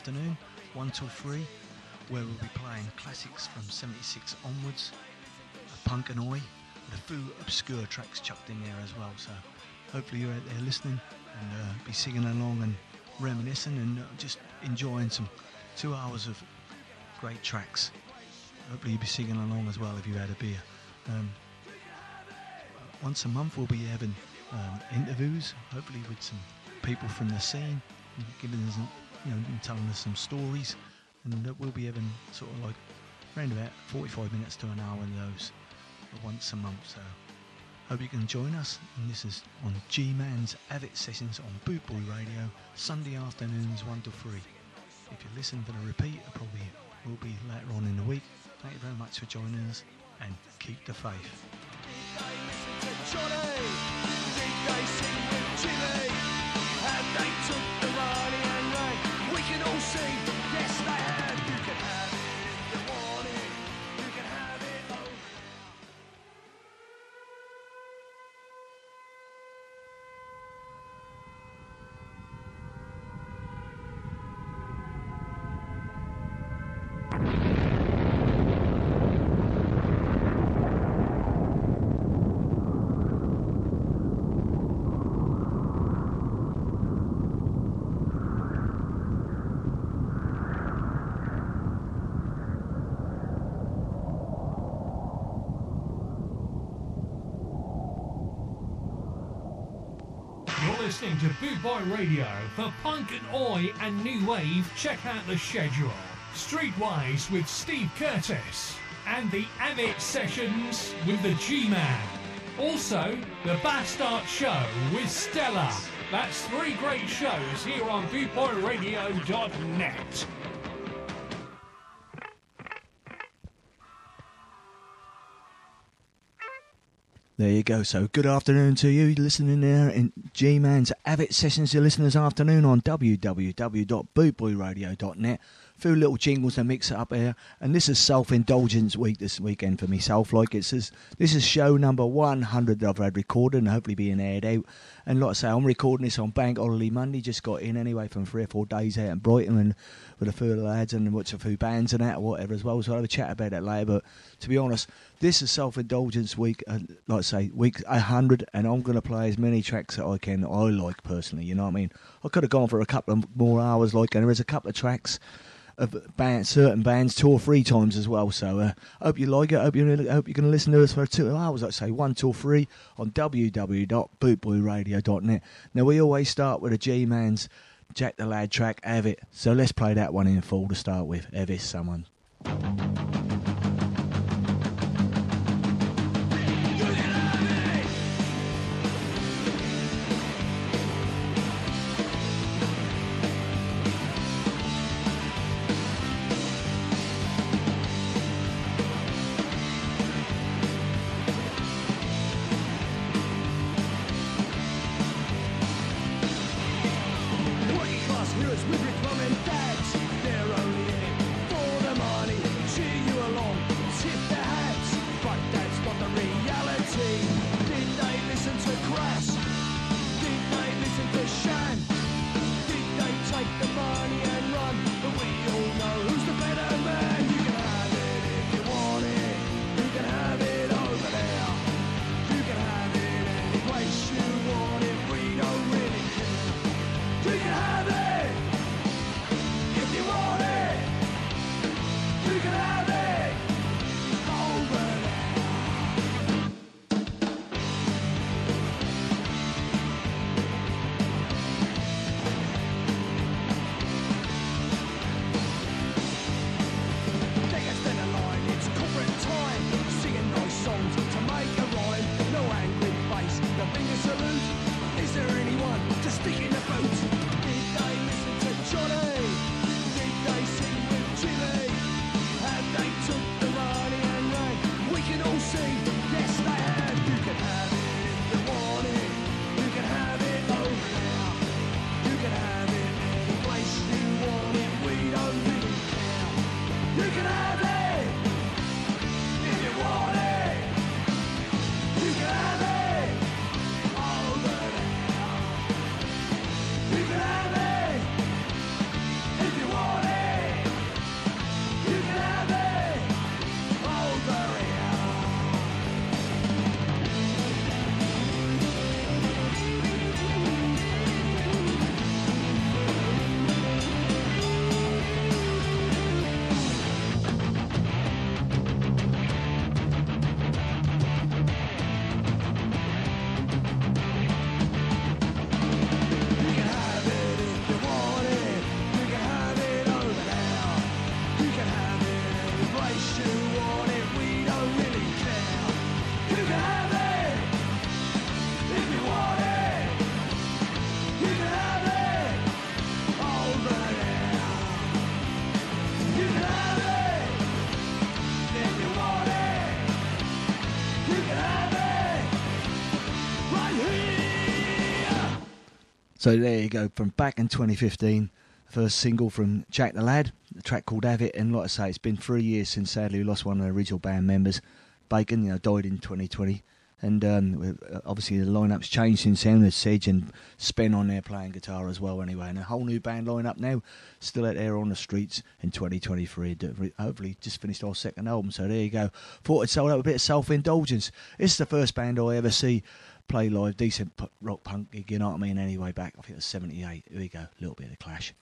Afternoon, 1 till 3, where we'll be playing classics from 76 onwards, punk and oi, with a few obscure tracks chucked in there as well. So hopefully you're out there listening and uh, be singing along and reminiscing and uh, just enjoying some two hours of great tracks. Hopefully you'll be singing along as well if you had a beer. Um, once a month we'll be having um, interviews, hopefully with some people from the scene, giving us, you know, telling us some stories, and we'll be having sort of like around about 45 minutes to an hour of those once a month. So hope you can join us. And this is on G-Man's Av It Sessions on Bootboy Radio, Sunday afternoons 1 to 3. If you listen for the repeat, it probably will be later on in the week. Thank you very much for joining us and keep the faith sing. Listening to Bootboy Radio. For punk and oi and new wave, check out the schedule. Streetwise with Steve Curtis and the Av It sessions with the G-Man. Also, the Bastard Show with Stella. That's three great shows here on bootboyradio.net. There you go. So, good afternoon to you listening there in G Man's Av It Sessions. Your listeners afternoon on www.bootboyradio.net. A few little jingles to mix it up here. And this is Self Indulgence Week this weekend for myself. Like it says, this is show number 100 that I've had recorded and hopefully being aired out. And like I say, I'm recording this on Bank Holiday Monday. Just got in anyway from three or four days out in Brighton and with a few lads and watch a few bands and that or whatever as well. So I'll have a chat about that later. But to be honest, this is self indulgence week, uh, like I say, week 100, and I'm going to play as many tracks that I can that I like personally. You know what I mean? I could have gone for a couple of more hours, like, and there is a couple of tracks of band, certain bands two or three times as well. So uh, hope you like it. I hope, you hope you're going to listen to us for two hours, I'd say one three on www.bootboyradio.net. Now, we always start with a G Man's Jack the Lad track, Have It. So let's play that one in full to start with. Have It, someone. So there you go, from back in 2015, first single from Jack the Lad, the track called Have It, and like I say, it's been three years since sadly we lost one of the original band members. Bacon, you know, died in 2020. And um, obviously the lineup's changed since then. There's Sedge and Spen on there playing guitar as well, anyway. And a whole new band lineup now, still out there on the streets in 2023. Hopefully, just finished our second album. So there you go. Thought I'd sold out a bit of self indulgence. It's the first band I ever see play live, decent rock punk gig, you know what I mean? Anyway, back, I think it was 78. Here we go, a little bit of the clash.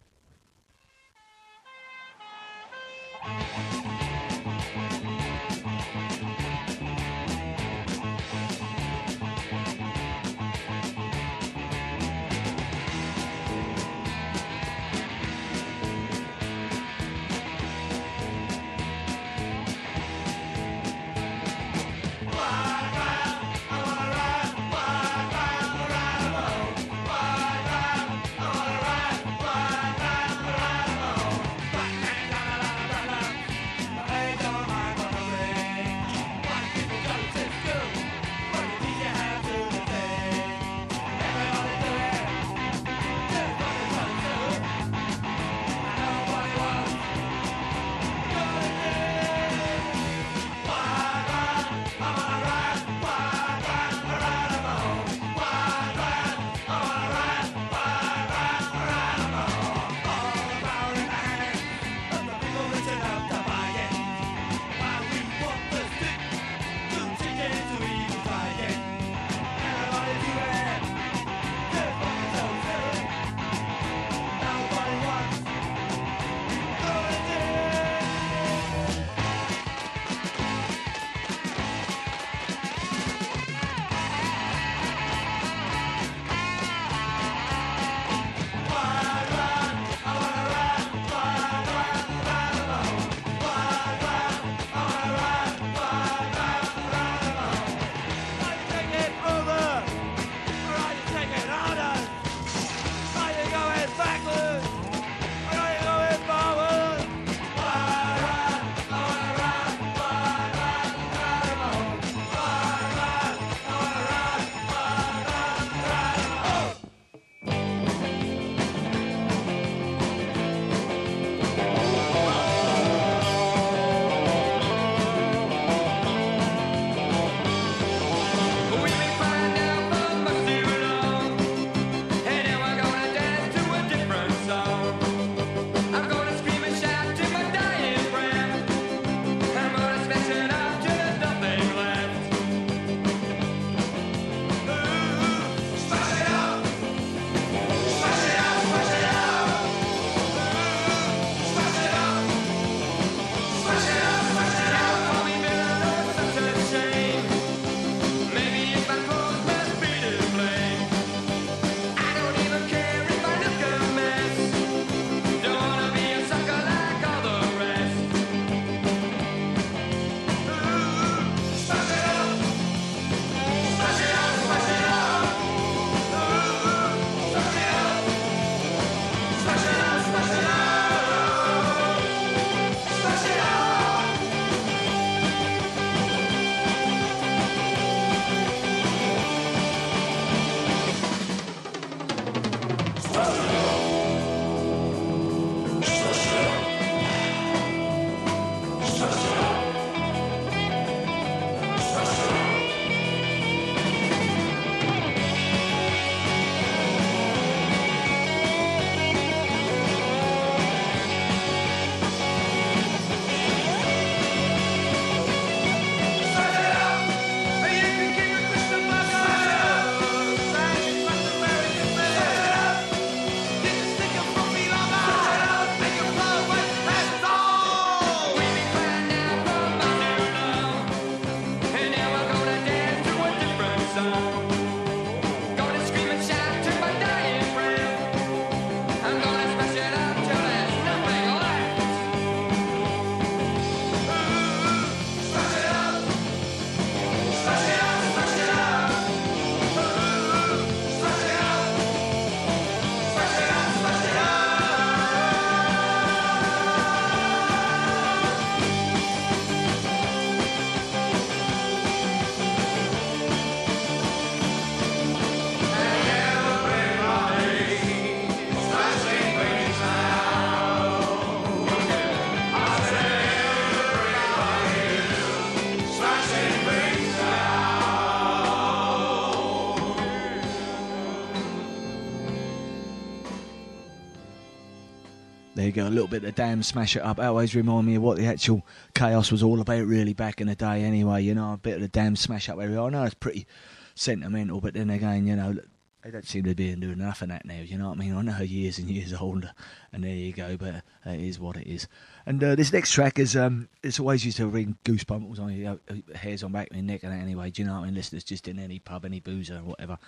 You go, a little bit of Damned smash it up. Always remind me of what the actual chaos was all about, really, back in the day. Anyway, you know, a bit of the Damned smash up area. I know it's pretty sentimental, but then again, you know, they don't seem to be doing enough of that now. You know what I mean? I know years and years older, and there you go. But it is what it is. And uh, this next track is um, it's always used to ring goosebumps on your uh, hairs on back of my neck and that anyway. Do you know what I mean? Listeners, just in any pub, any boozer or whatever,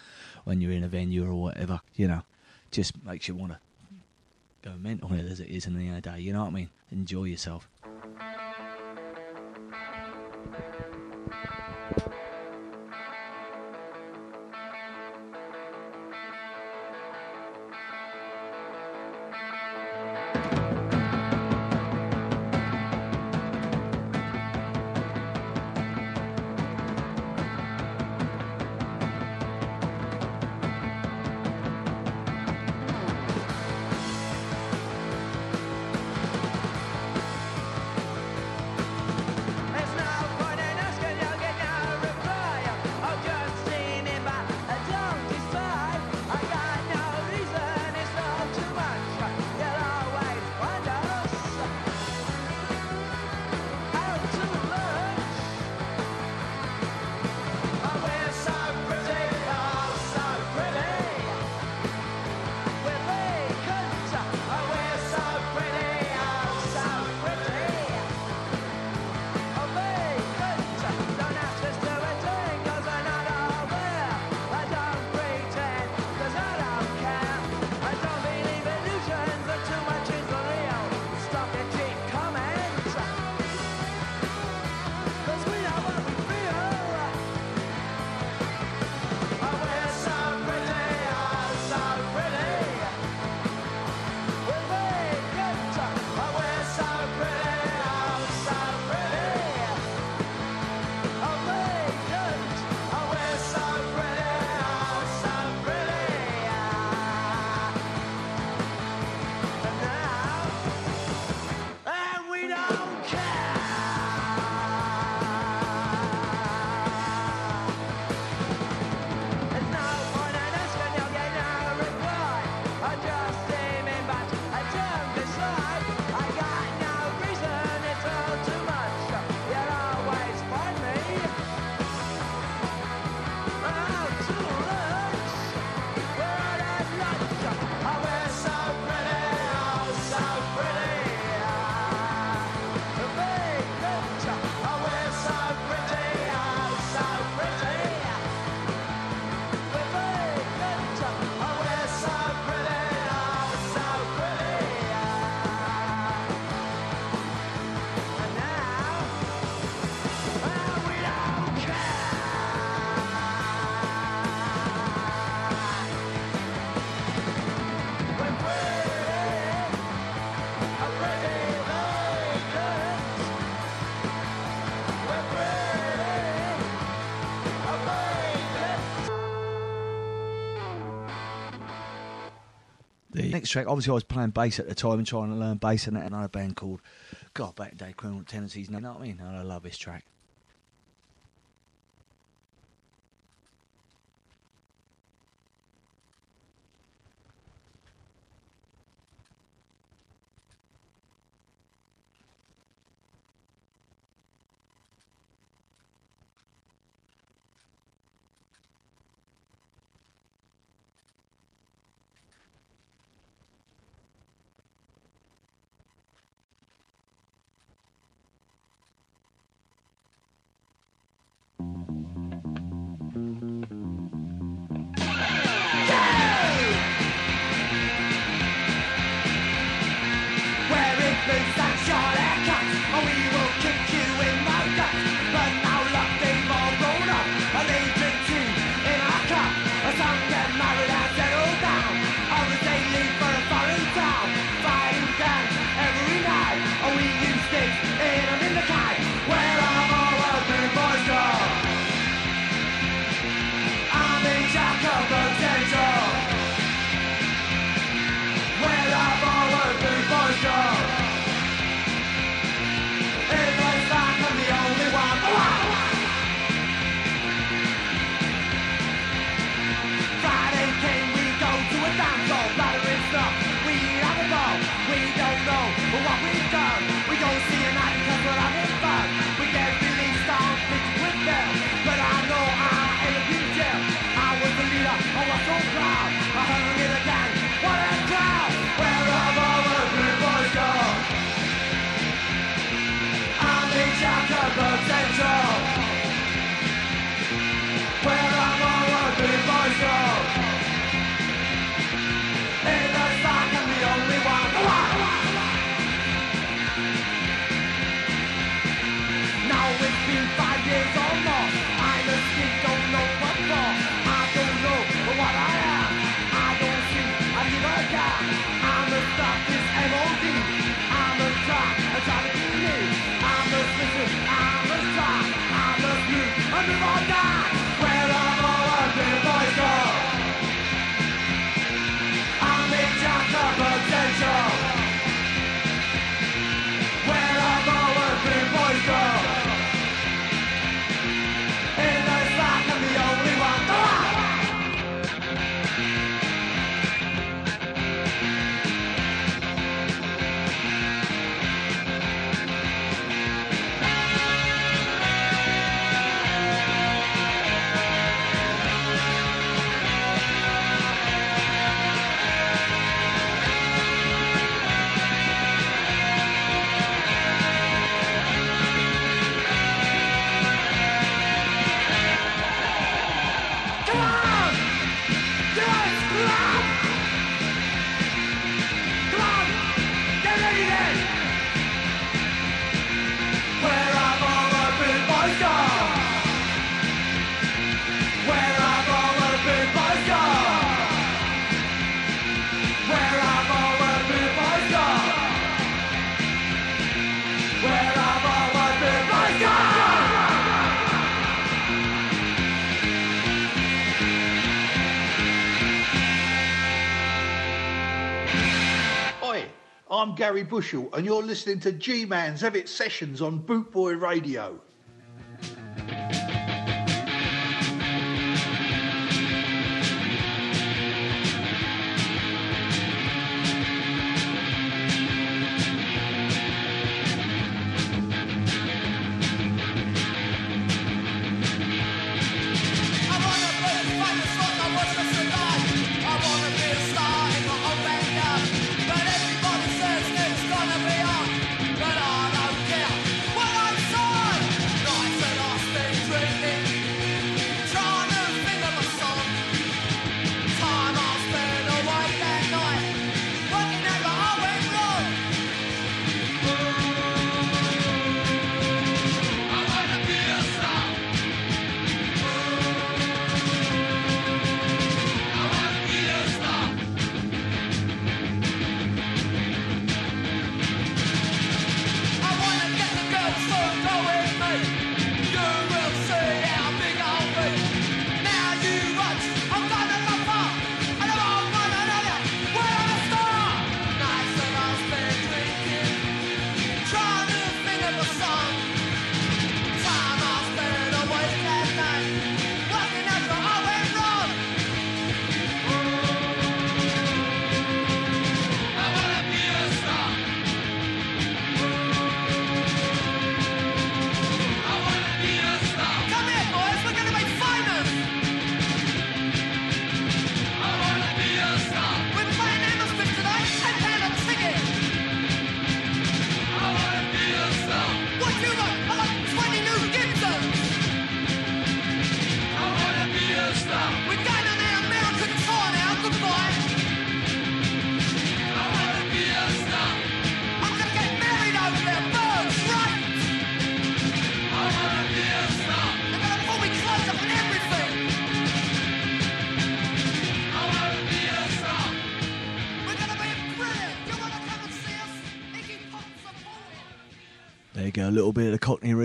when you're in a venue or whatever, you know, just makes you want to go mental as it is in the other day. You know what I mean? Enjoy yourself. Next track, obviously I was playing bass at the time and trying to learn bass and that another band called God Back Day Criminal Tendencies, you know what I mean? And I love this track. I'm Garry Bushell, and you're listening to G Man's Have It Sessions on Bootboy Radio.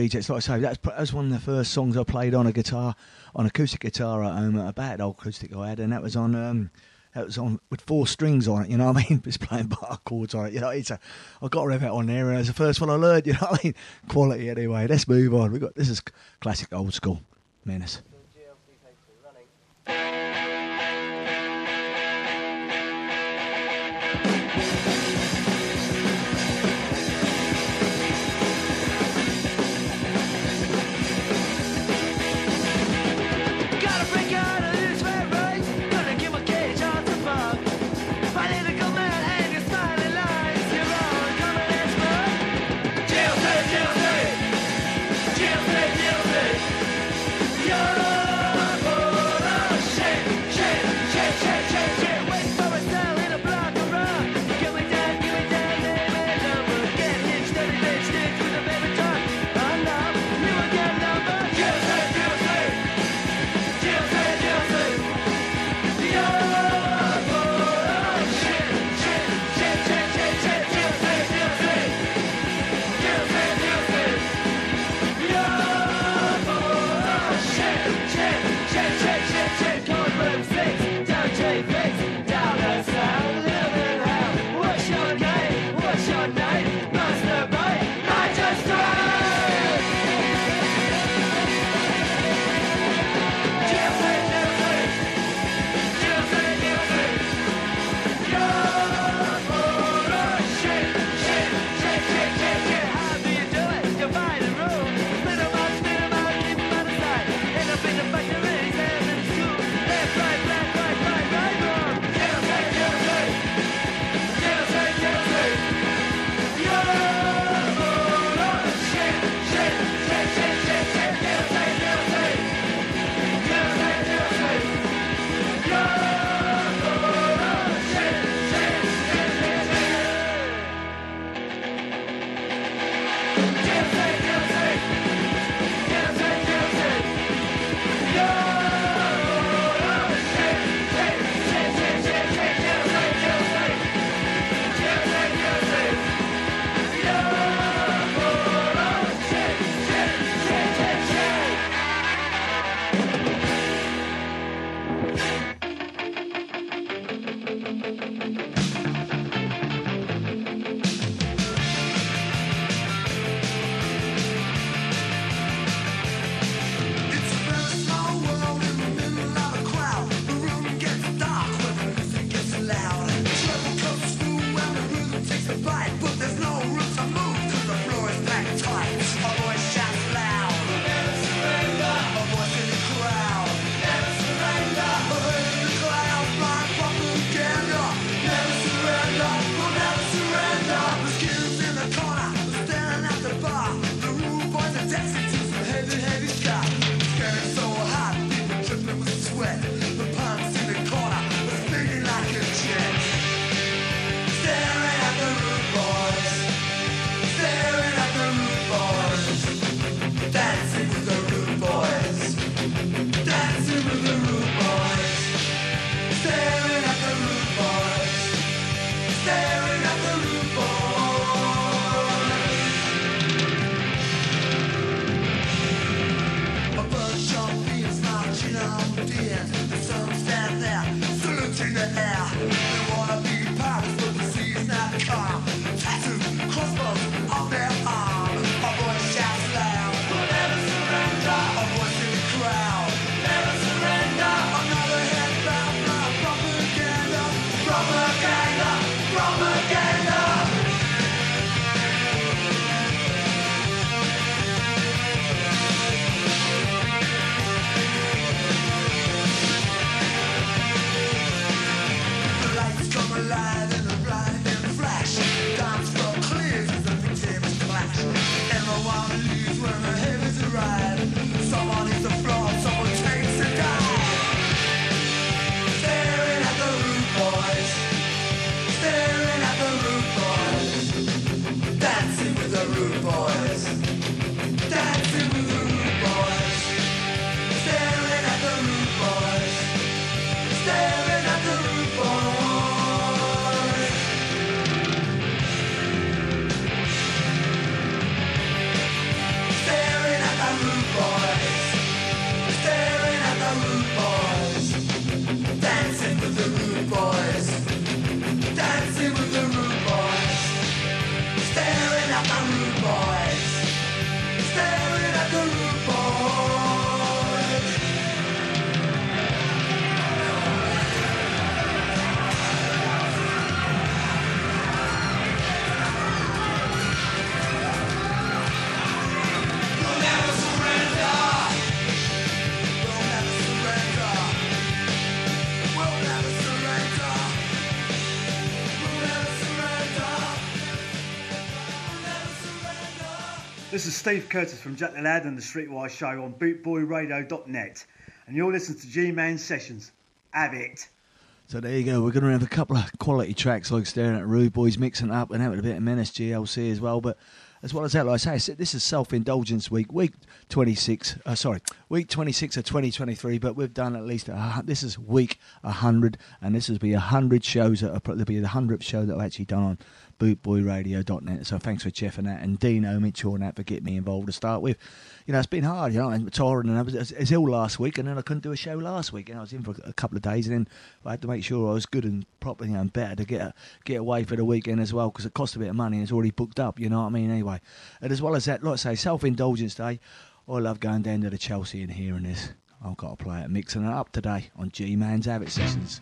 rejects. Like I say, that's was one of the first songs I played on a guitar, on acoustic guitar at home, a bad old acoustic I had, and that was on. Um, that was on with four strings on it, you know what I mean? It's playing bar chords on it, you know. It's a, I got rid of it on there, and was the first one I learned, you know what I mean? Quality anyway. Let's move on. We got this is classic old school menace. This is Steve Curtis from Jack the Lad and the Streetwise Show on bootboyradio.net. And you're listening to G Man Sessions. Have it. So there you go. We're going to have a couple of quality tracks like Staring at Rude Boys mixing up and having a bit of Menace GLC as well. But as well as that, like I say, this is self indulgence week, week 26. Uh, sorry, week 26 of 2023. But we've done at least a, this is week 100, and this will be 100 shows. That are, there'll be the 100th show that I've actually done on bootboyradio.net. So thanks for and that, and Dino Mitchell and that for getting me involved to start with. You know, it's been hard, you know, I'm tired and I was, I was ill last week and then I couldn't do a show last week and I was in for a couple of days and then I had to make sure I was good and properly and better to get get away for the weekend as well because it cost a bit of money and it's already booked up, you know what I mean, anyway. And as well as that, like I say, self-indulgence day, I love going down to the Chelsea and hearing this. I've got to play it, mixing it up today on G-Man's Av It Sessions.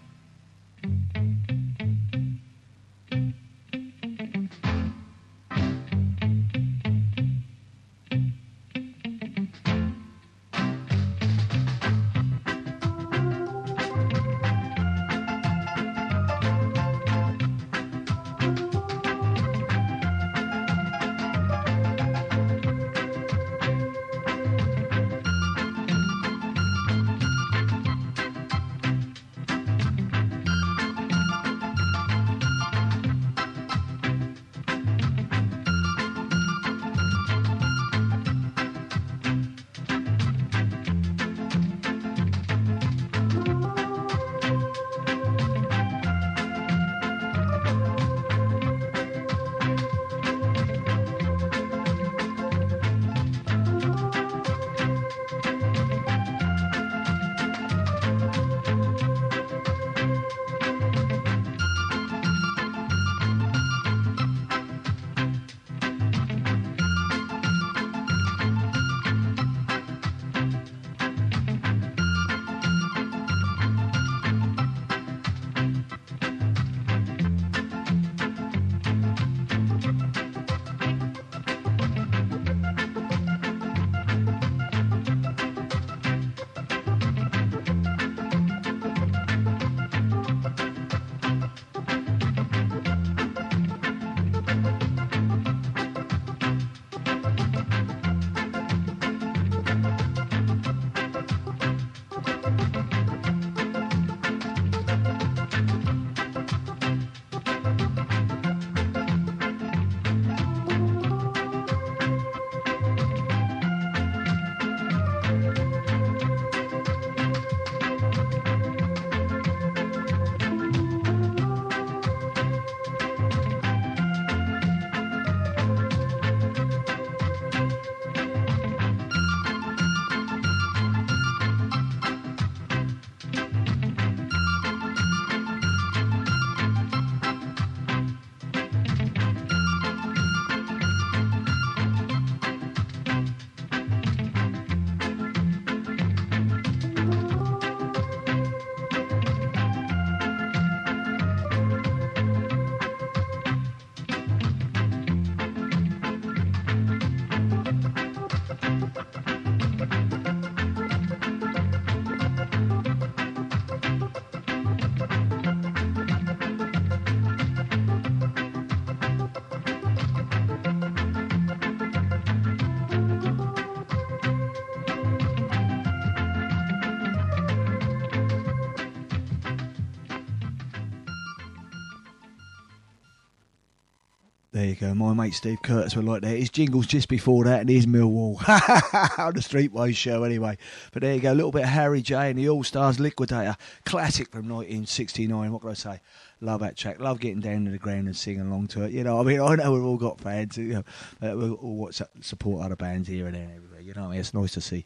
You go. My mate Steve Curtis would like that. His jingles just before that, and here's Millwall on the Streetwise show, anyway. But there you go. A little bit of Harry J and the All Stars Liquidator, classic from 1969. What can I say? Love that track. Love getting down to the ground and singing along to it. You know, I mean, I know we've all got fans. You know, we all support other bands here and there and everywhere. You know, I mean, it's nice to see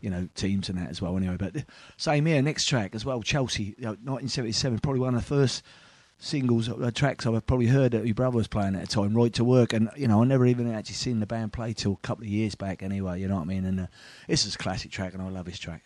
you know, teams and that as well. Anyway, but same here. Next track as well, Chelsea, you know, 1977, probably one of the first singles, uh, tracks I've probably heard that your brother was playing at the time, Right to Work, and you know I never even actually seen the band play till a couple of years back. Anyway, you know what I mean? And uh, this is a classic track, and I love this track.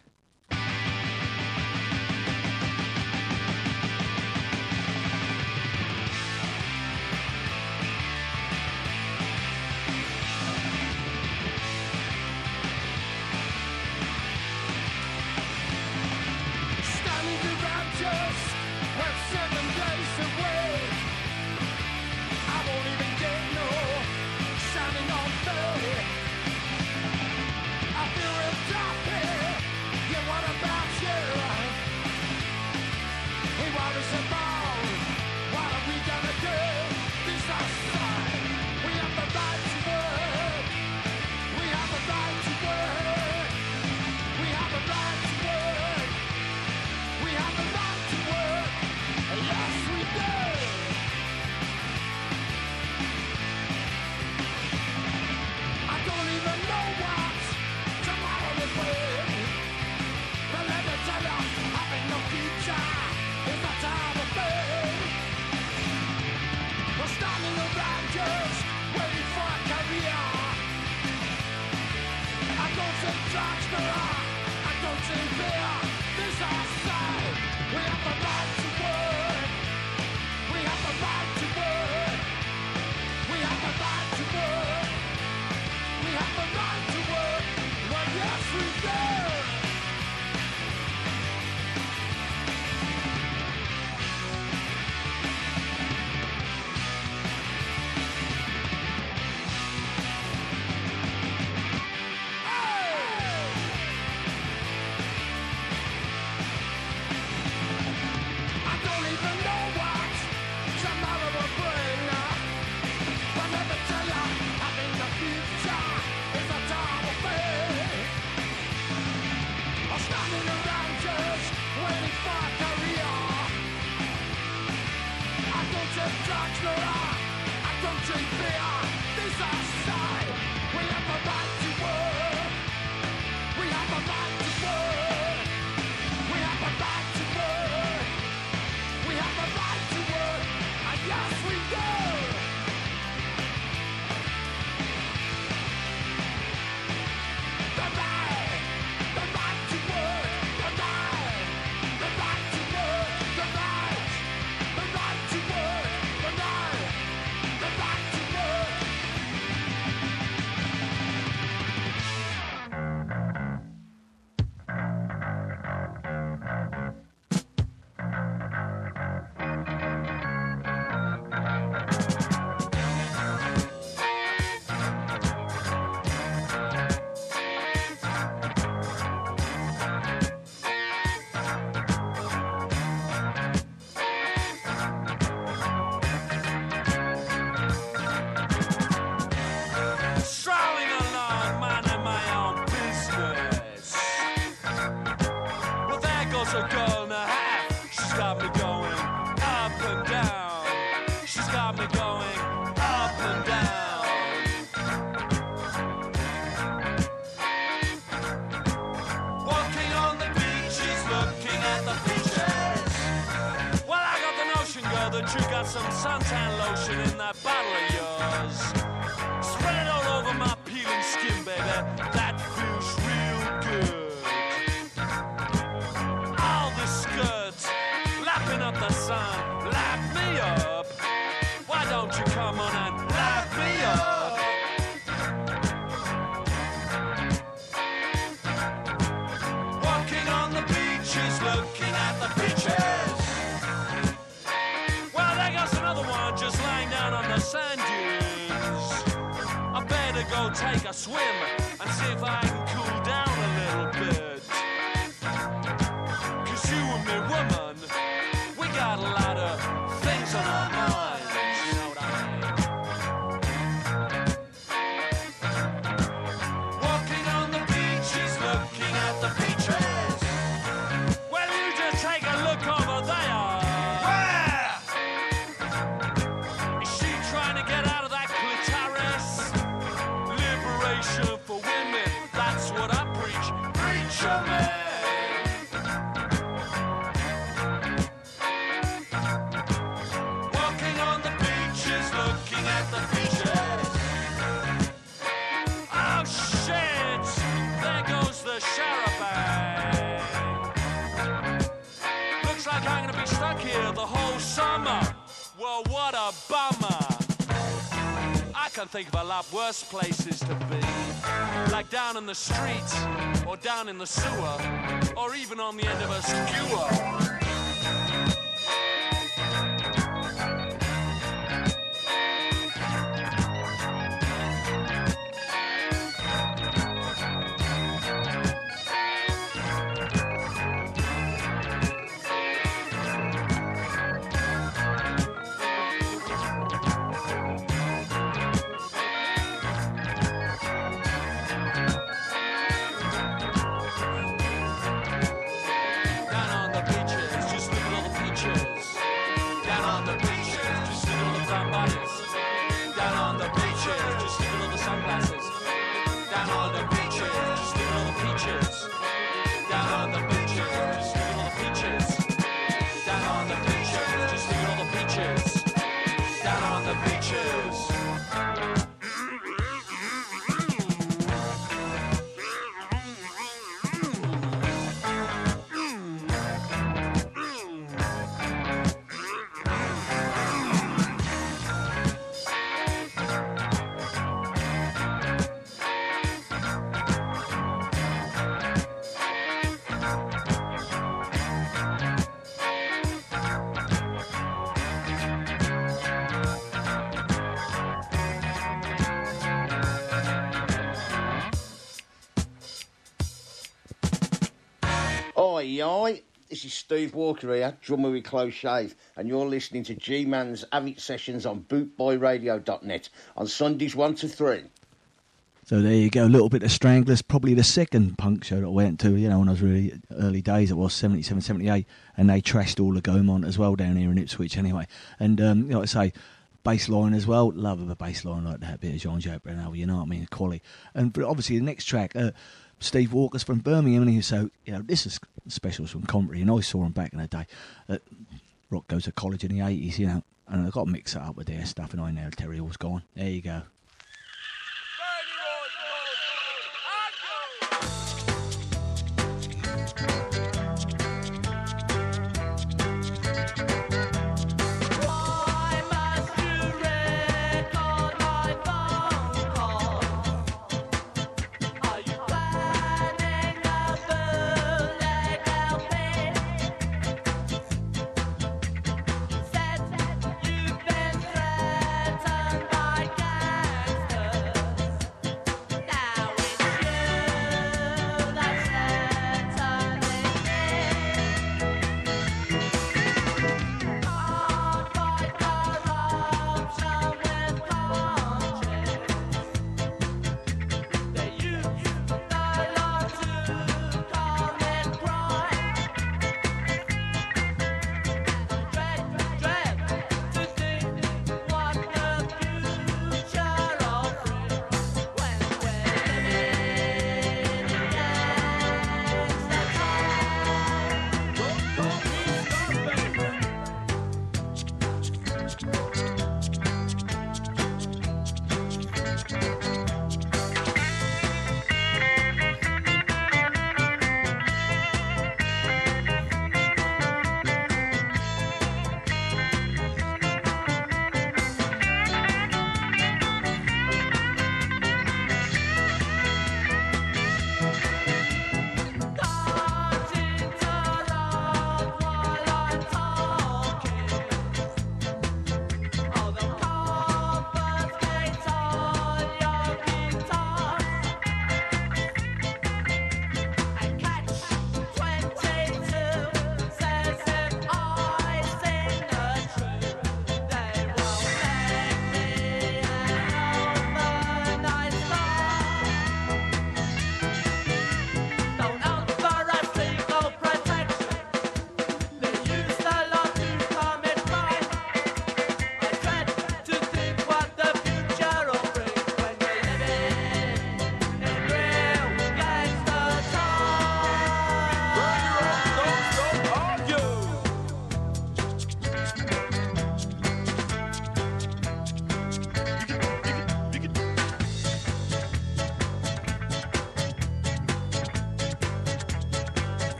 Think of a lot worse places to be. Like down in the street, or down in the sewer, or even on the end of a skewer. This is Steve Walker here, drummer with Close Shave, and you're listening to G Man's Av It Sessions on bootboyradio.net on Sundays 1 to 3. So there you go, a little bit of Stranglers, probably the second punk show that I went to, you know, when I was really early days, it was 77, 78, and they trashed all the Gaumont as well down here in Ipswich anyway. And, um, you know, like I say, bass line as well, love of a bass line like that, bit of Jean-Jacques Burnel, you know what I mean, quality. And obviously the next track, uh, Steve Walker's from Birmingham, and he so, you know, this is specials from Coventry, and I saw him back in the day. Rock goes to college in the 80s, you know, and I got to mix it up with their stuff, and I know Terry Hall's gone. There you go.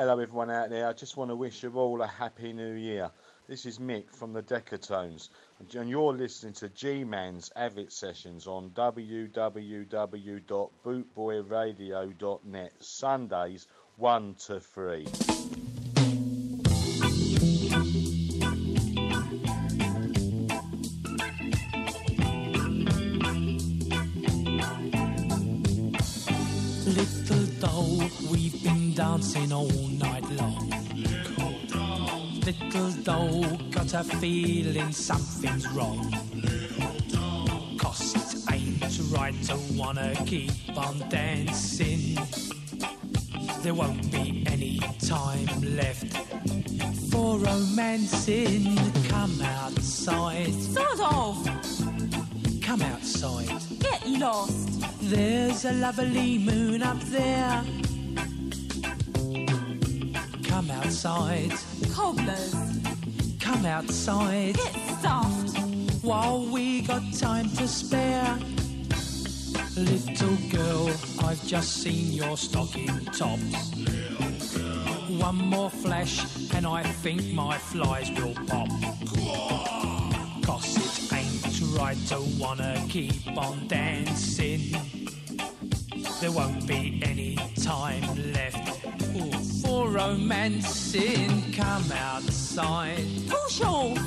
Hello, everyone out there. I just want to wish you all a happy new year. This is Mick from the Decatones, and you're listening to G Man's Av It Sessions on www.bootboyradio.net, Sundays 1 to 3. Little doll, we've been dancing all night long. Little doll, got a feeling something's wrong. Cause it ain't right to wanna keep on dancing. There won't be any time left for romancing. Come outside. Sort of. Come outside. Get lost. There's a lovely moon up there. Come outside. Cobblers. Come outside. Get stuffed. While we got time to spare. Little girl, I've just seen your stocking tops. One more flash, and I think my flies will pop. Ain't right to wanna keep on dancing. There won't be any time left ooh, for romancing. Come outside. Push off.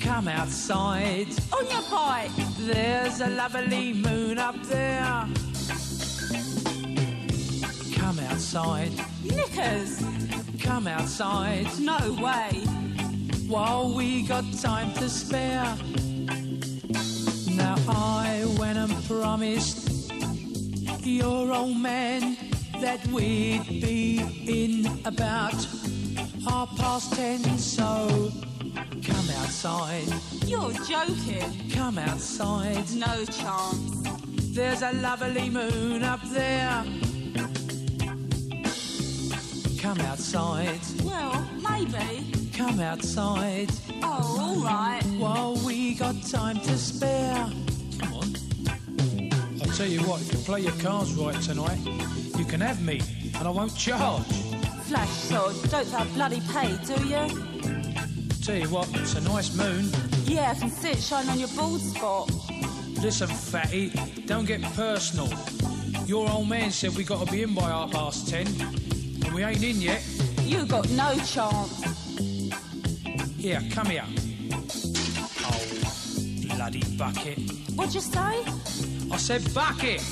Come outside. On your bike. There's a lovely moon up there. Come outside. Knickers. Come outside. No way. While we got time to spare. Now I went and promised your old man that we'd be in about half past ten. So come outside. You're joking. Come outside. No chance. There's a lovely moon up there. Come outside. Well, maybe. Come outside. Oh, all right. While we got time to spare. Come on. I'll tell you what, if you play your cards right tonight, you can have me, and I won't charge. Flash sod. Don't have bloody pay, do you? Tell you what, it's a nice moon. Yeah, I can see it shine on your bald spot. Listen, fatty, don't get personal. Your old man said we got to be in by half past ten, and we ain't in yet. You got no chance. Here, come here. Oh, bloody bucket. What'd you say? I said bucket.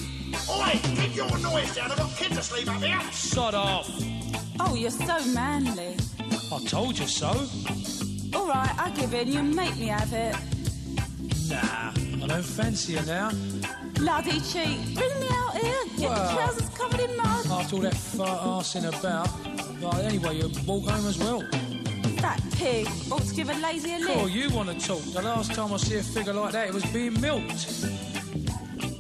Oi, keep your noise down. I've got kids asleep up here. Sod off. Oh, you're so manly. I told you so. All right, I give in. You make me have it. Nah, I don't fancy you now. Bloody cheat. Bring me out here. Get Well. the trousers covered in mud. After all that fart arsing about. Right, anyway, you walk home as well. That pig ought to give a lazy oh, a Cool, lift. you want to talk. The last time I see a figure like that, it was being milked.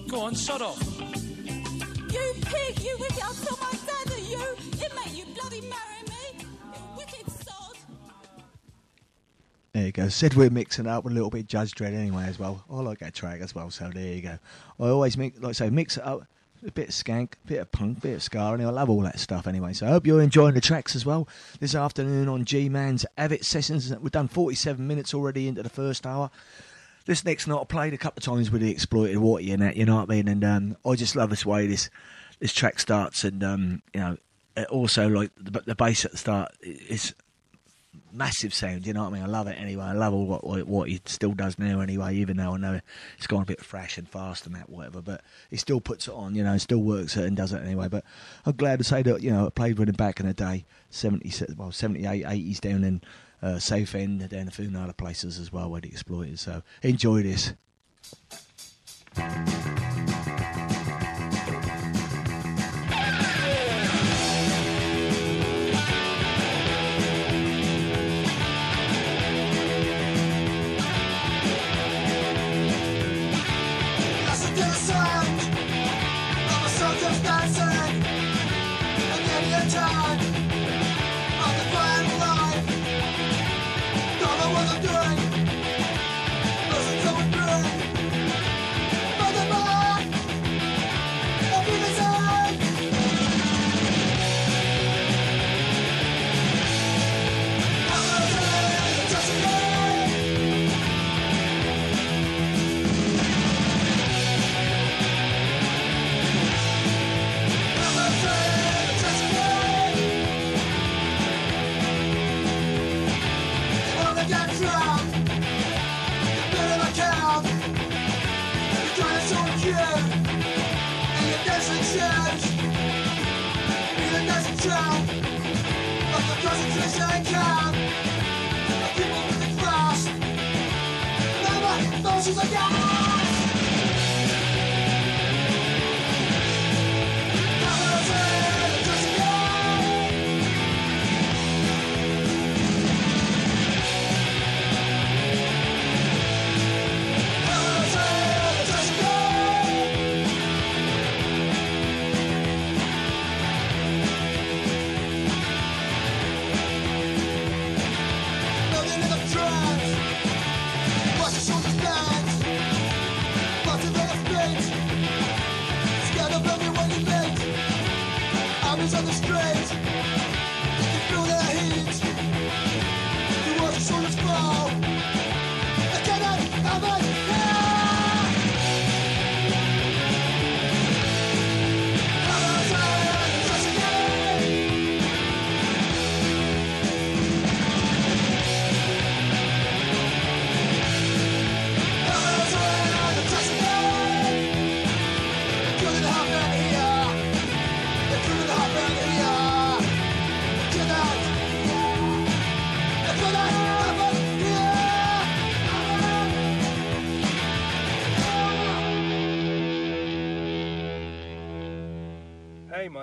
Go on, sod off. You pig, you wicked. I'll tell my dad that you. It made you bloody marry me. You wicked sod. There you go. Said we're mixing up with a little bit Judge Dread anyway as well. I like that track as well, so there you go. I always mix, like I say, mix it up. A bit of skank, a bit of punk, a bit of ska, and I love all that stuff anyway. So I hope you're enjoying the tracks as well this afternoon on G Man's Av It Sessions. We've done 47 minutes already into the first hour. This next night I played a couple of times with the Exploited Water and that, you know what I mean? And um, I just love this way this this track starts, and um, you know, also like the, the bass at the start is massive sound. You know what I mean? I love it anyway. I love all what what, he still does now anyway. Even though I know it's gone a bit fresh and fast and that whatever, but he still puts it on. You know, still works it and does it anyway. But I'm glad to say that you know I played with him back in the day, seventy well 78, 80s down in uh, Southend, down a few other places as well where he exploited. So enjoy this.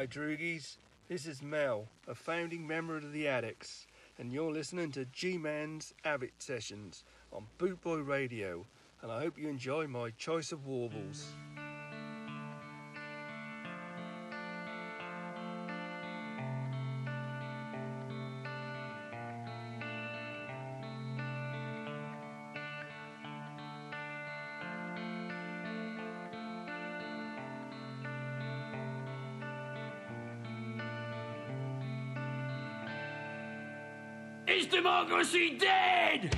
Hi, Droogies. This is Mel, a founding member of the Adicts, and you're listening to G Man's Av It Sessions on Bootboy Radio, and I hope you enjoy my choice of warbles. Is democracy dead?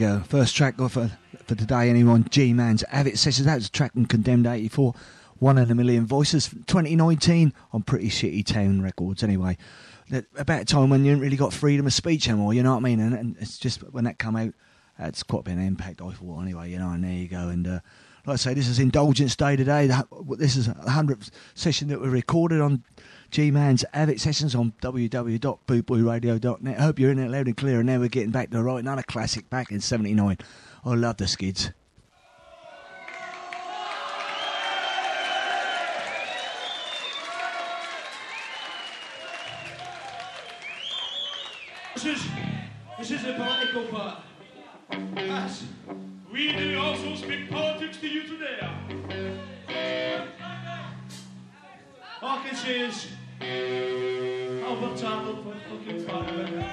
Go. First track for, for today, anyone. G Man's Av It Sessions. That was a track from Condemned 84. One in a Million Voices 2019 on Pretty Shitty Town Records, anyway. About a time when you ain't really got freedom of speech anymore, you know what I mean? And, and it's just when that come out, that's quite bit an impact, I thought, anyway, you know, and there you go. And uh, like I say, this is Indulgence Day today. The This is a 100th session that we recorded on G Man's Av It Sessions on www.bootboyradio.net. Hope you're in it loud and clear. And now we're getting back to writing another classic back in 79. I love the skids. This is, this is the political part. Yes. We do also speak politics to you today. All I can say is, Albert Tatlock for fucking fun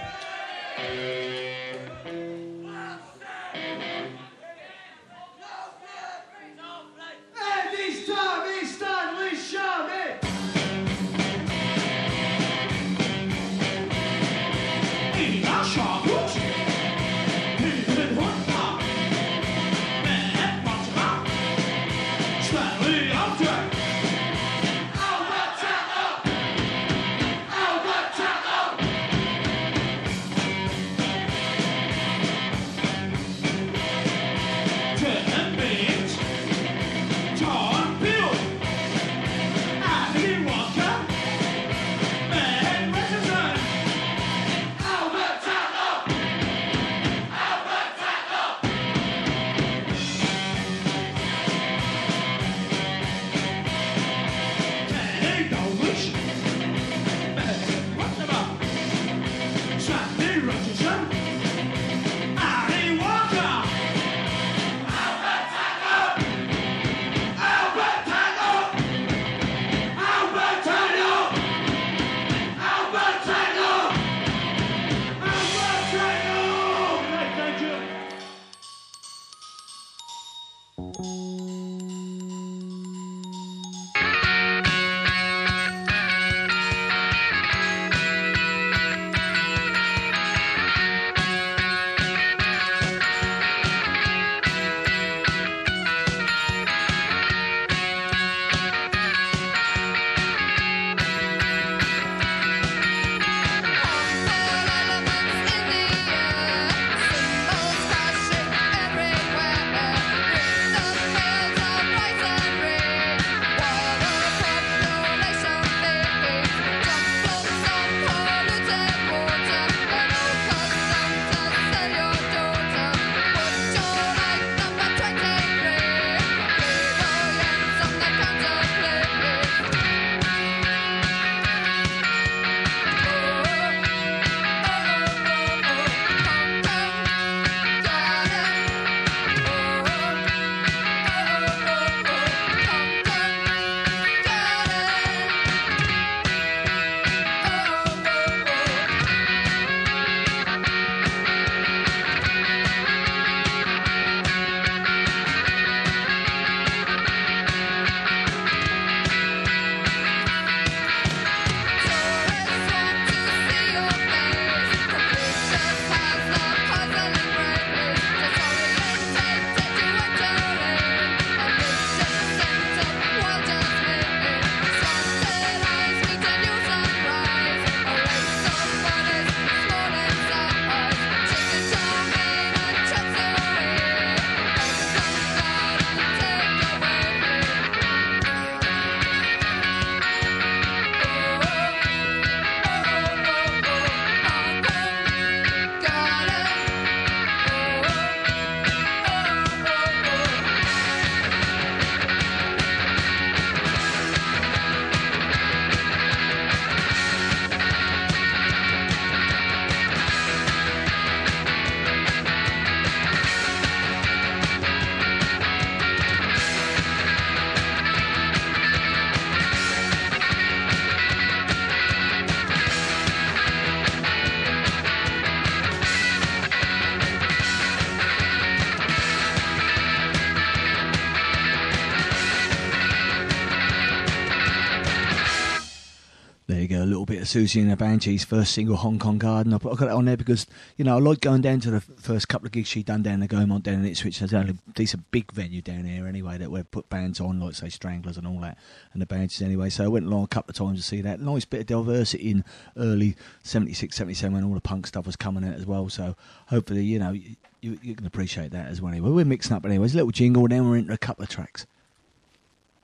Siouxsie and the Banshees first single, Hong Kong Garden. I put, I got it on there because you know I like going down to the first couple of gigs she done down the Gaumont down in Ipswich. There's only a decent big venue down here anyway that we've put bands on, like say Stranglers and all that, and the Banshees anyway. So I went along a couple of times to see that. Nice bit of diversity in early 76, 77 when all the punk stuff was coming out as well. So hopefully you know you, you, can appreciate that as well. Anyway, we're mixing up anyways. A little jingle, and then we're into a couple of tracks.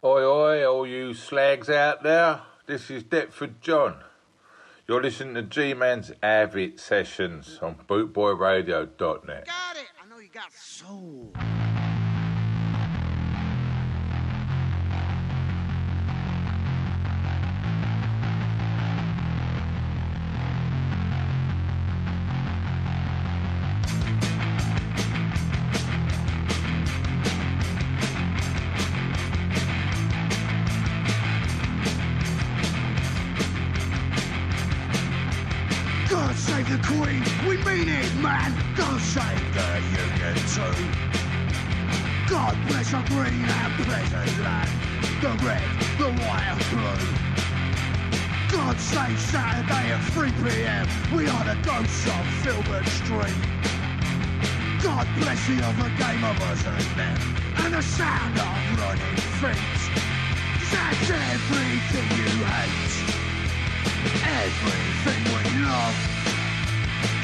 Oi, oi, all you slags out there. This is Deptford John. You're listening to G Man's Av It Sessions on bootboyradio.net. Got it. I know you got soul. Save the Queen, we mean it, man. God save the Union too. God bless our green and pleasant land, the red, the white and blue. God save Saturday at 3 p.m. We are the ghosts of Filbert Street. God bless the other game of us and them, and the sound of running feet. That's everything you hate everything we love.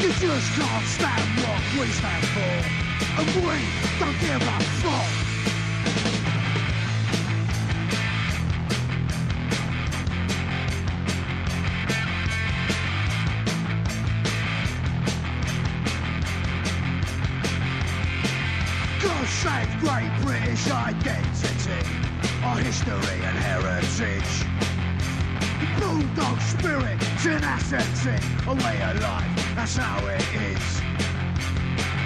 You just can't stand what we stand for, and we don't give a fuck. God save great British identity, our history and heritage. Bulldog spirit, tenacity, a way of life, that's how it is.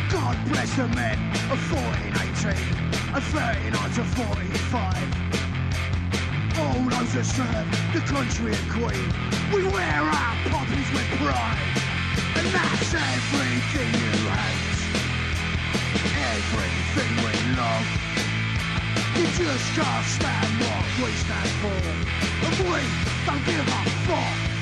God bless the men of 1418 and 39 to 45. All those that serve the country and queen, we wear our poppies with pride. And that's everything you hate, everything we love. You just can't stand what we stand for, and we don't give a fuck.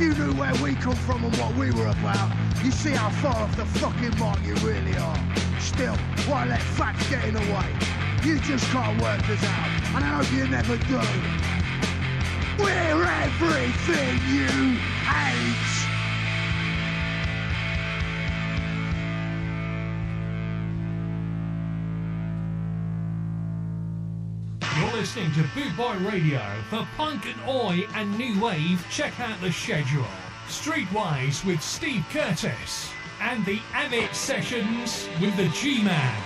If you knew where we come from and what we were about, you see how far off the fucking mark you really are. Still, why let facts get in the way? You just can't work this out, and I hope you never do. We're everything you hate. Listening to Boot Boy Radio. For punk and oi and new wave, check out the schedule. Streetwise with Steve Curtis and the Av It Sessions with the G-Man.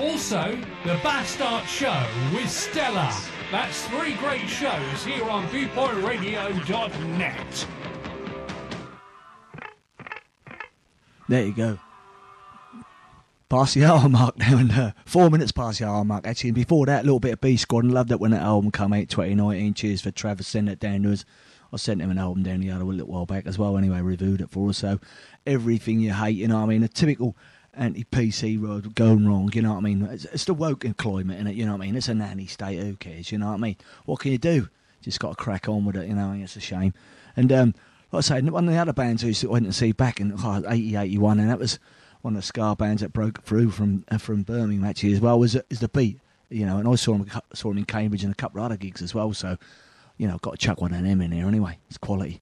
Also, the Bastard Show with Stella. That's three great shows here on bootboyradio.net. There you go. Past the hour mark now, and uh, four minutes past the hour mark. Actually, and before that, a little bit of B Squad. And loved it when that album come out 2019. Cheers for Travis sending it down to us. I sent him an album down the other a little while back as well. Anyway, reviewed it for us. So everything you hate, you know what I mean? A typical anti-PC road going wrong, you know what I mean? It's, it's the woke climate, in it, you know what I mean? It's a nanny state, who cares, you know what I mean? What can you do? Just got to crack on with it, you know, and it's a shame. And um, like I say, one of the other bands I used to went and see back in oh, 80, 81, and that was one of the ska bands that broke through from uh, from Birmingham actually as well, was, is The Beat, you know, and I saw him saw them in Cambridge and a couple of other gigs as well, so, you know, got to chuck one of them in here anyway. It's quality.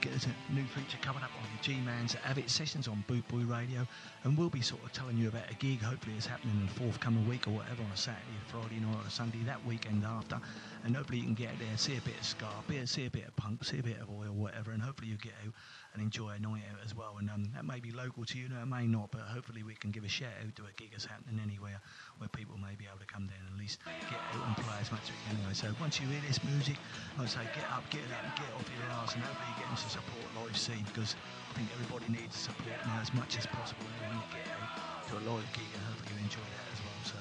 There's a new feature coming up on G-Man's Av It Sessions on Boot Boy Radio, and we'll be sort of telling you about a gig. Hopefully, it's happening in the forthcoming week or whatever on a Saturday, a Friday night, or a Sunday that weekend after, and hopefully you can get there, see a bit of ska, see a bit of punk, see a bit of oil, whatever, and hopefully you get out and enjoy a night out as well. And um, that may be local to you, no, it may not, but hopefully we can give a shout out to a gig that's happening anywhere where people may be able to come down and at least get out and play as much as we can anyway. So once you hear this music, I would say get up, get up, get off your arse, and hopefully you get into support live scene because I think everybody needs support now as much as possible. When you get out to a live gig, and hopefully you enjoy that as well. So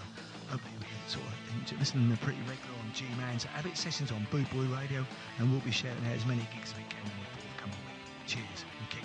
hopefully we can sort of listening to pretty regular on G-Man's Av It Sessions on Boot Boy Radio, and we'll be shouting out as many gigs as we can in the forthcoming week. Cheers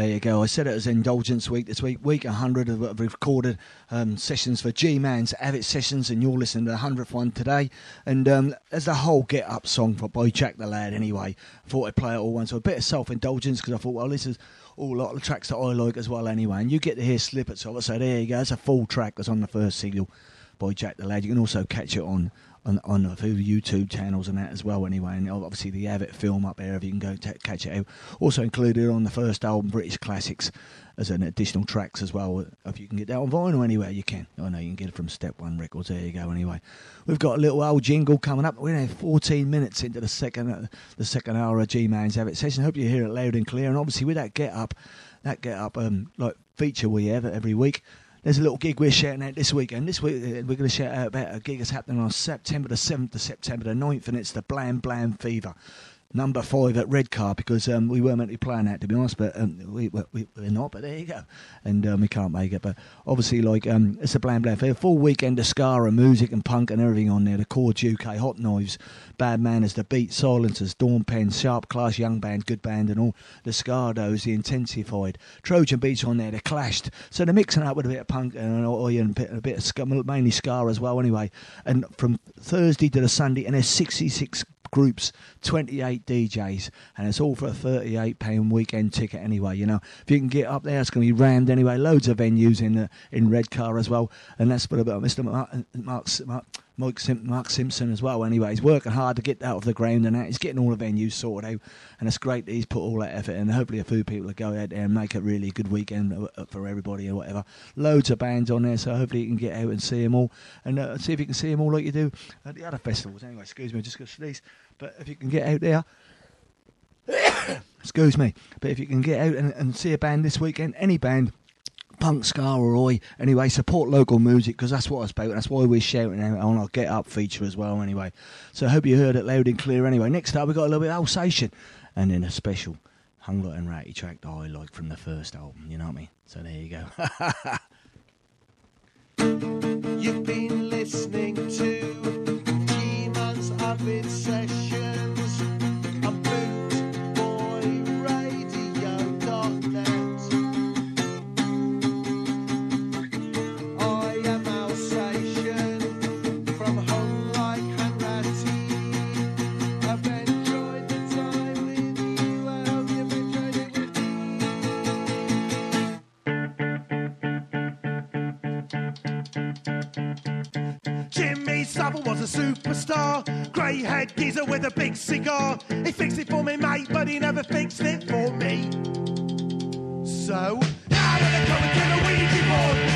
There you go. I said it was Indulgence Week this week, week 100 of recorded um, sessions for G Man's Av It Sessions, and you're listening to the 100th one today. And um, there's a whole Get Up song for, by Jack the Lad anyway. thought I'd play it all once. So a bit of self indulgence because I thought, well, this is all a lot of the tracks that I like as well anyway. And you get to hear snippets of it. So there you go. It's a full track that's on the first single by Jack the Lad. You can also catch it on on, on a few YouTube channels and that as well anyway. And obviously the Avid film up there if you can go t- catch it also included on the first album British Classics as an additional tracks as well if you can get that on vinyl anywhere you can. I know you can get it from Step 1 Records there you go anyway. We've got a little old jingle coming up. We're now 14 minutes into the second uh, the second hour of G-Man's Av It session. Hope you hear it loud and clear. And obviously with that get up that get up um, like feature we have every week there's a little gig we're shouting out this weekend. This week uh, we're going to shout out about a gig that's happening on September the 7th to September the 9th, and it's the Blam Blam Fever. Number five at Redcar because um, we weren't meant to be playing that to be honest, but um, we, we, we're not. But there you go, and um, we can't make it. But obviously, like um, it's a Blam Blam Fever, full weekend of ska and music and punk and everything on there. The Chords UK, Hot Knives, Bad Manners, The Beat, Silencers, Dawn Penn, Sharp Class, Young Band, Good Band, and all the Scardos, the Intensified, Trojan Beats on there. They clashed, so they're mixing up with a bit of punk and, and a bit of ska, mainly ska as well. Anyway, and from Thursday to the Sunday, and there's 66 groups, 28 DJs, and it's all for a 38 pound weekend ticket anyway. You know, if you can get up there, it's going to be rammed anyway. Loads of venues in the in Redcar as well, and that's for about Mr. Mark, Mark, Mark Mike Sim- Mark Simpson as well. Anyway, he's working hard to get out of the ground and that. He's getting all the venues sorted out, and it's great that he's put all that effort in. Hopefully, a few people will go out there and make it really a good weekend for everybody or whatever. Loads of bands on there, so hopefully you can get out and see them all, and uh, see if you can see them all like you do at the other festivals. Anyway, excuse me, I'm just going to sneeze. But if you can get out there. Excuse me, but if you can get out and, and see a band this weekend, any band, punk, ska, or oi. Anyway, support local music because that's what it's about. That's why we're shouting out on our Get Up feature as well. Anyway, so I hope you heard it loud and clear. Anyway, next up we got a little bit of Alsatian and then a special Hung Like Hanratty track that I like from the first album. You know what I mean? So there you go. You've been listening a superstar. Grey haired geezer with a big cigar. He fixed it for me, mate, but he never fixed it for me. So, now when they come to the Ouija board,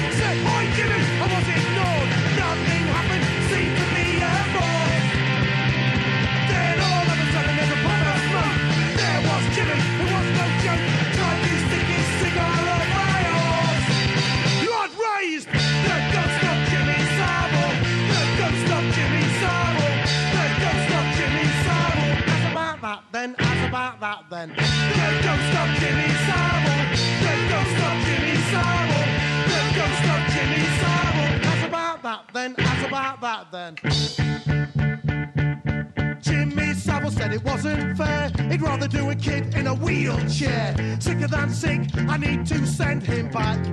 that then. The ghost of Jimmy Savile. The ghost of Jimmy Savile. The ghost of Jimmy Savile. As about that then, as about that then. Jimmy Savile said it wasn't fair. He'd rather do a kid in a wheelchair. Sicker than sick, I need to send him back.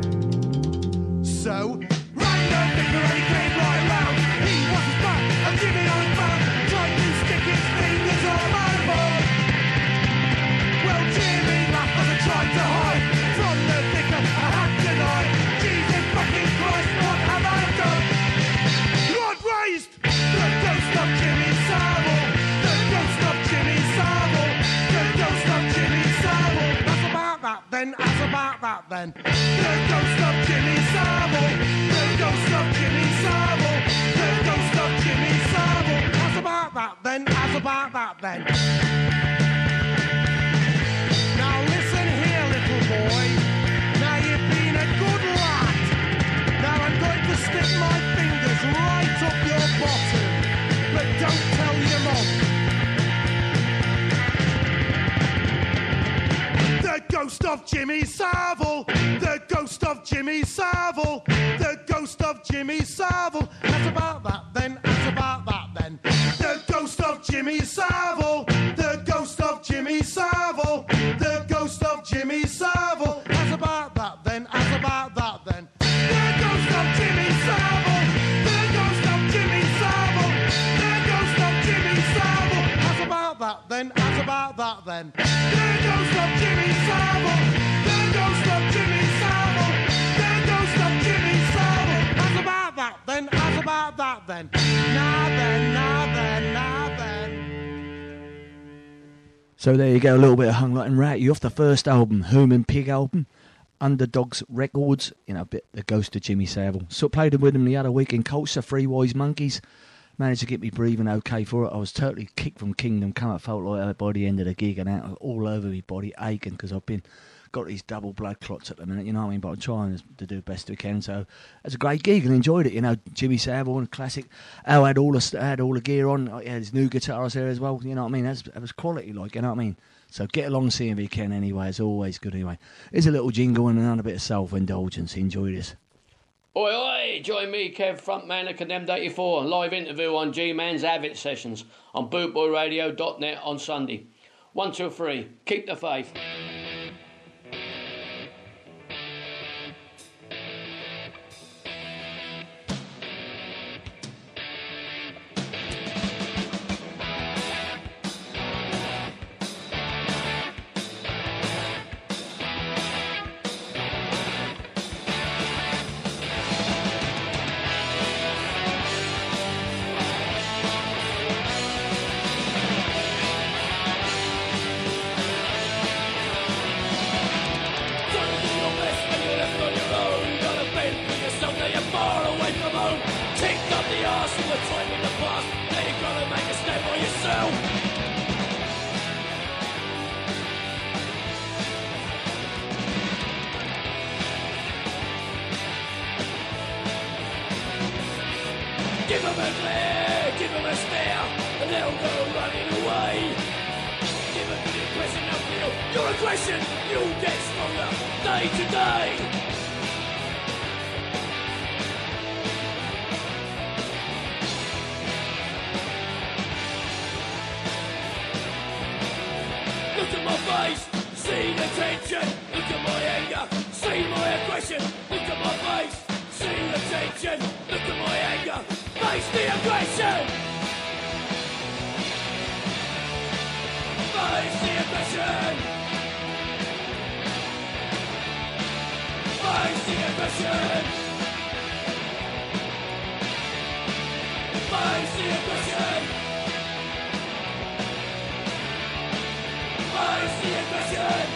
So, right no finger and he came right round. He was back, and Jimmy on his back. Tried to stick his fingers on my laughed as about that then. That's about that then. The ghost of Jimmy Savile. The ghost of Jimmy Savile. The ghost of Jimmy Savile. That's about that then. That's about that then. ghost of Jimmy Savile, the ghost of Jimmy Savile, the ghost of Jimmy Savile. That's about that then, that's about that then. The ghost of Jimmy Savile, the ghost of Jimmy Savile, the ghost of Jimmy Savile. That's about that then, that's about that then. The ghost of Jimmy Savile, the ghost of Jimmy Savile, the ghost of Jimmy Savile. That's about that then, that's about that then. Now then, now then. So there you go, a little bit of Hung Like and Rat. You off the first album, Human Pig album, Underdogs Records. You know, a bit the ghost of Jimmy Savile. So played with him the other week in Culture, Three Wise Monkeys. Managed to get me breathing okay for it. I was totally kicked from Kingdom Come. I felt like by the end of the gig and out all over my body aching because I've been got these double blood clots at the minute. You know what I mean? But I'm trying to do the best we can. So it's a great gig and enjoyed it. You know, Jimmy Savile classic. Al had all the had all the gear on. He had his new guitars there as well. You know what I mean? That's, that was quality, like you know what I mean. So get along, see if you can. Anyway, it's always good. Anyway, here's a little jingle and another bit of self indulgence. Enjoy this. Oi, oi! Join me, Kev, frontman of Condemned 84, live interview on G Man's Av It Sessions on bootboyradio.net on Sunday. One, two, three. Keep the faith. Face the aggression.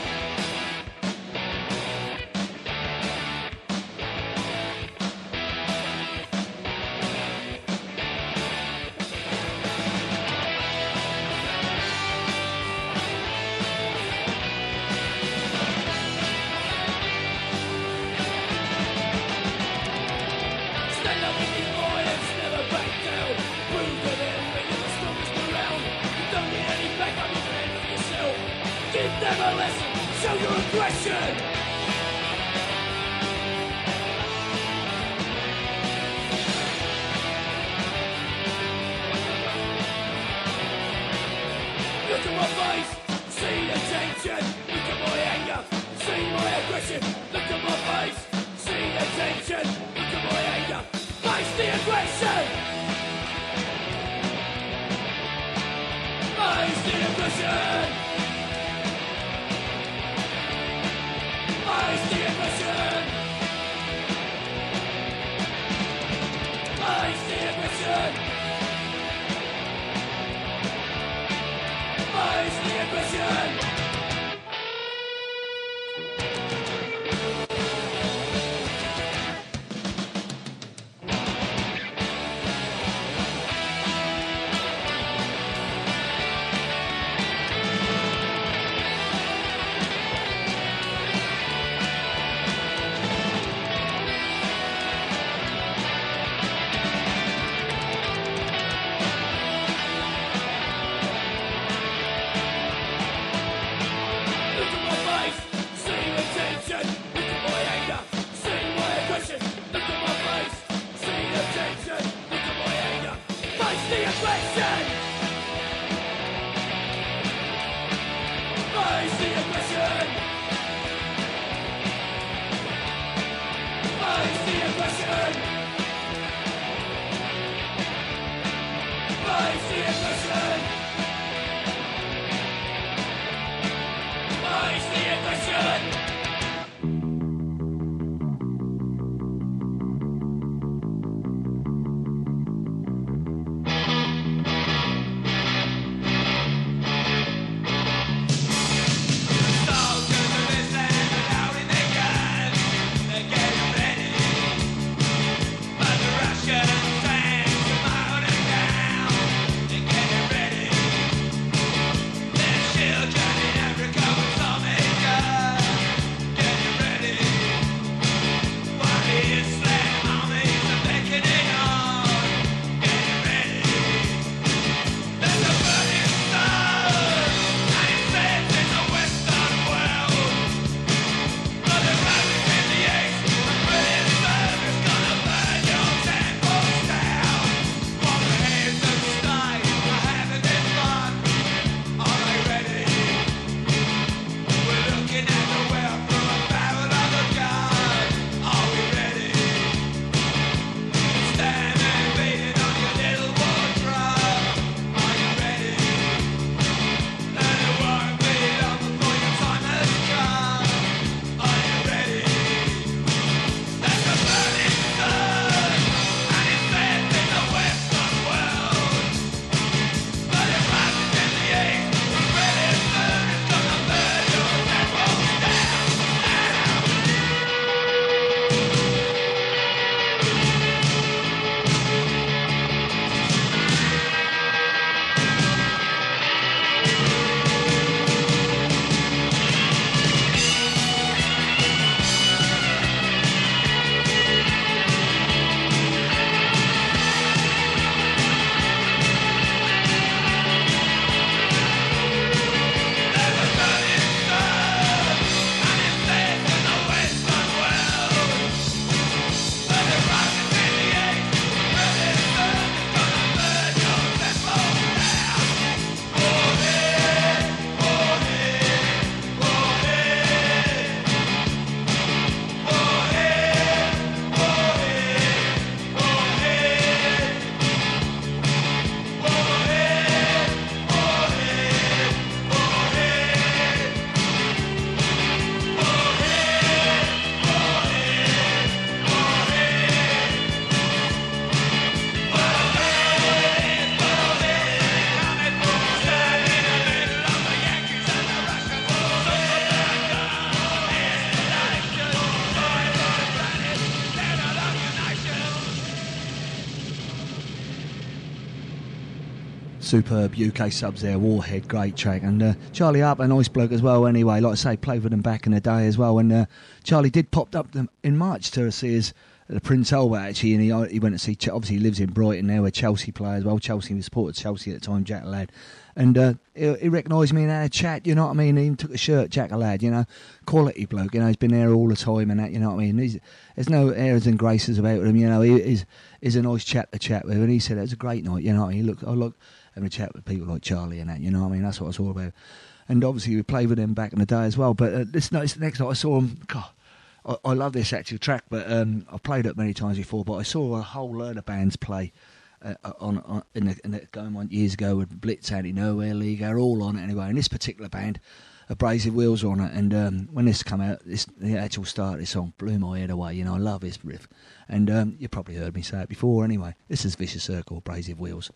Superb UK subs there, Warhead, great track. And uh, Charlie Harper, a nice bloke as well, anyway. Like I say, played with them back in the day as well. And uh, Charlie did pop up in March to see us the Prince Albert, actually. And he, he went to see, obviously, he lives in Brighton now, where Chelsea play as well. Chelsea, he supported Chelsea at the time, Jack Lad. And uh, he, he recognised me and had a chat, you know what I mean? He even took a shirt, Jack a lad, you know, quality bloke, you know, he's been there all the time and that, you know what I mean? He's, there's no airs and graces about him, you know, he, he's, he's a nice chap to chat with. And he said it was a great night, you know he looked, I look, having a chat with people like Charlie and that, you know what I mean? That's what it's all about. And obviously we played with him back in the day as well. But uh, this night, the next night I saw him, God, I, I love this actual track, but um, I've played it many times before. But I saw a whole load of bands play uh, on, on in, the, in the going on years ago with Blitz, Anti Nowhere League, they're all on it anyway. And this particular band, Abrasive Wheels on it. And um, when this come out, this the actual start of this song blew my head away. You know, I love this riff. And um, you probably heard me say it before anyway. This is Vicious Circle, Abrasive Wheels.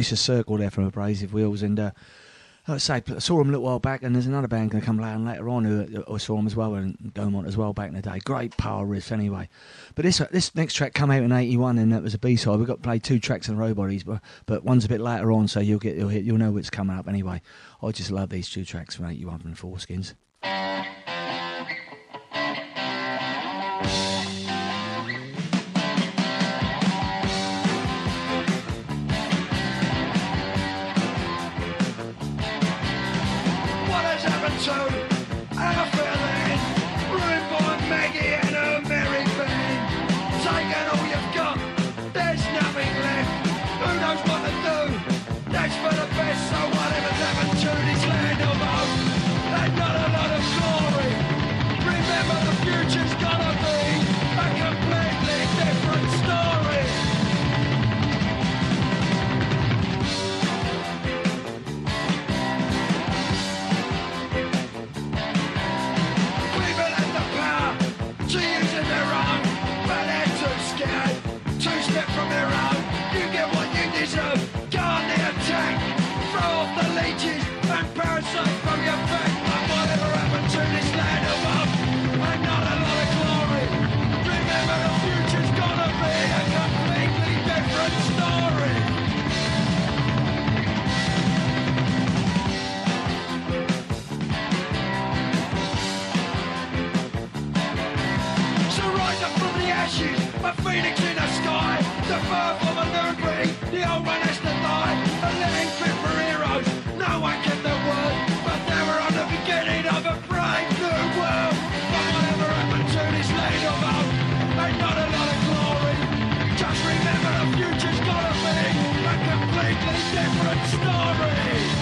Vicious circle there from Abrasive Wheels. And uh, like I say, I saw them a little while back, and there's another band going to come later, later on who I saw them as well, and Gomont as well back in the day. Great power riffs anyway. But this this next track came out in '81, and that was a B-side. We got to play two tracks in row bodies, but but one's a bit later on, so you'll get you'll hit, you'll know what's coming up anyway. I just love these two tracks from '81 from 4-Skins. What has a phoenix in the sky, the birth of a breed, the old one has to die, a living fit for heroes, no one can their word, but they were on the beginning of a brave new world. But whatever happened to this land of ain't not a lot of glory. Just remember the future's gotta be a completely different story.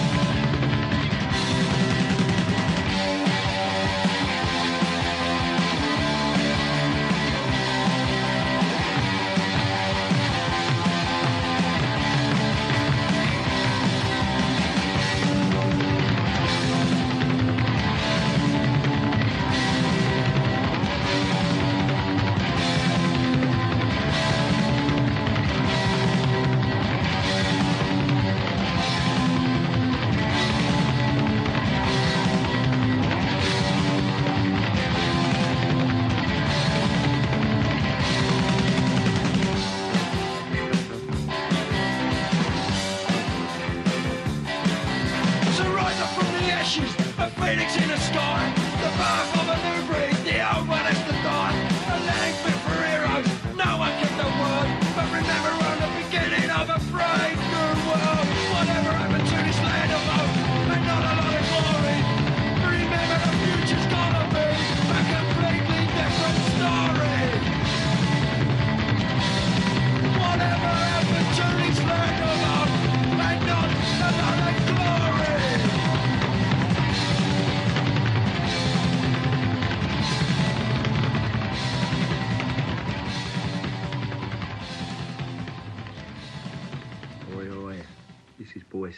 Phoenix in the sky. The birth of a new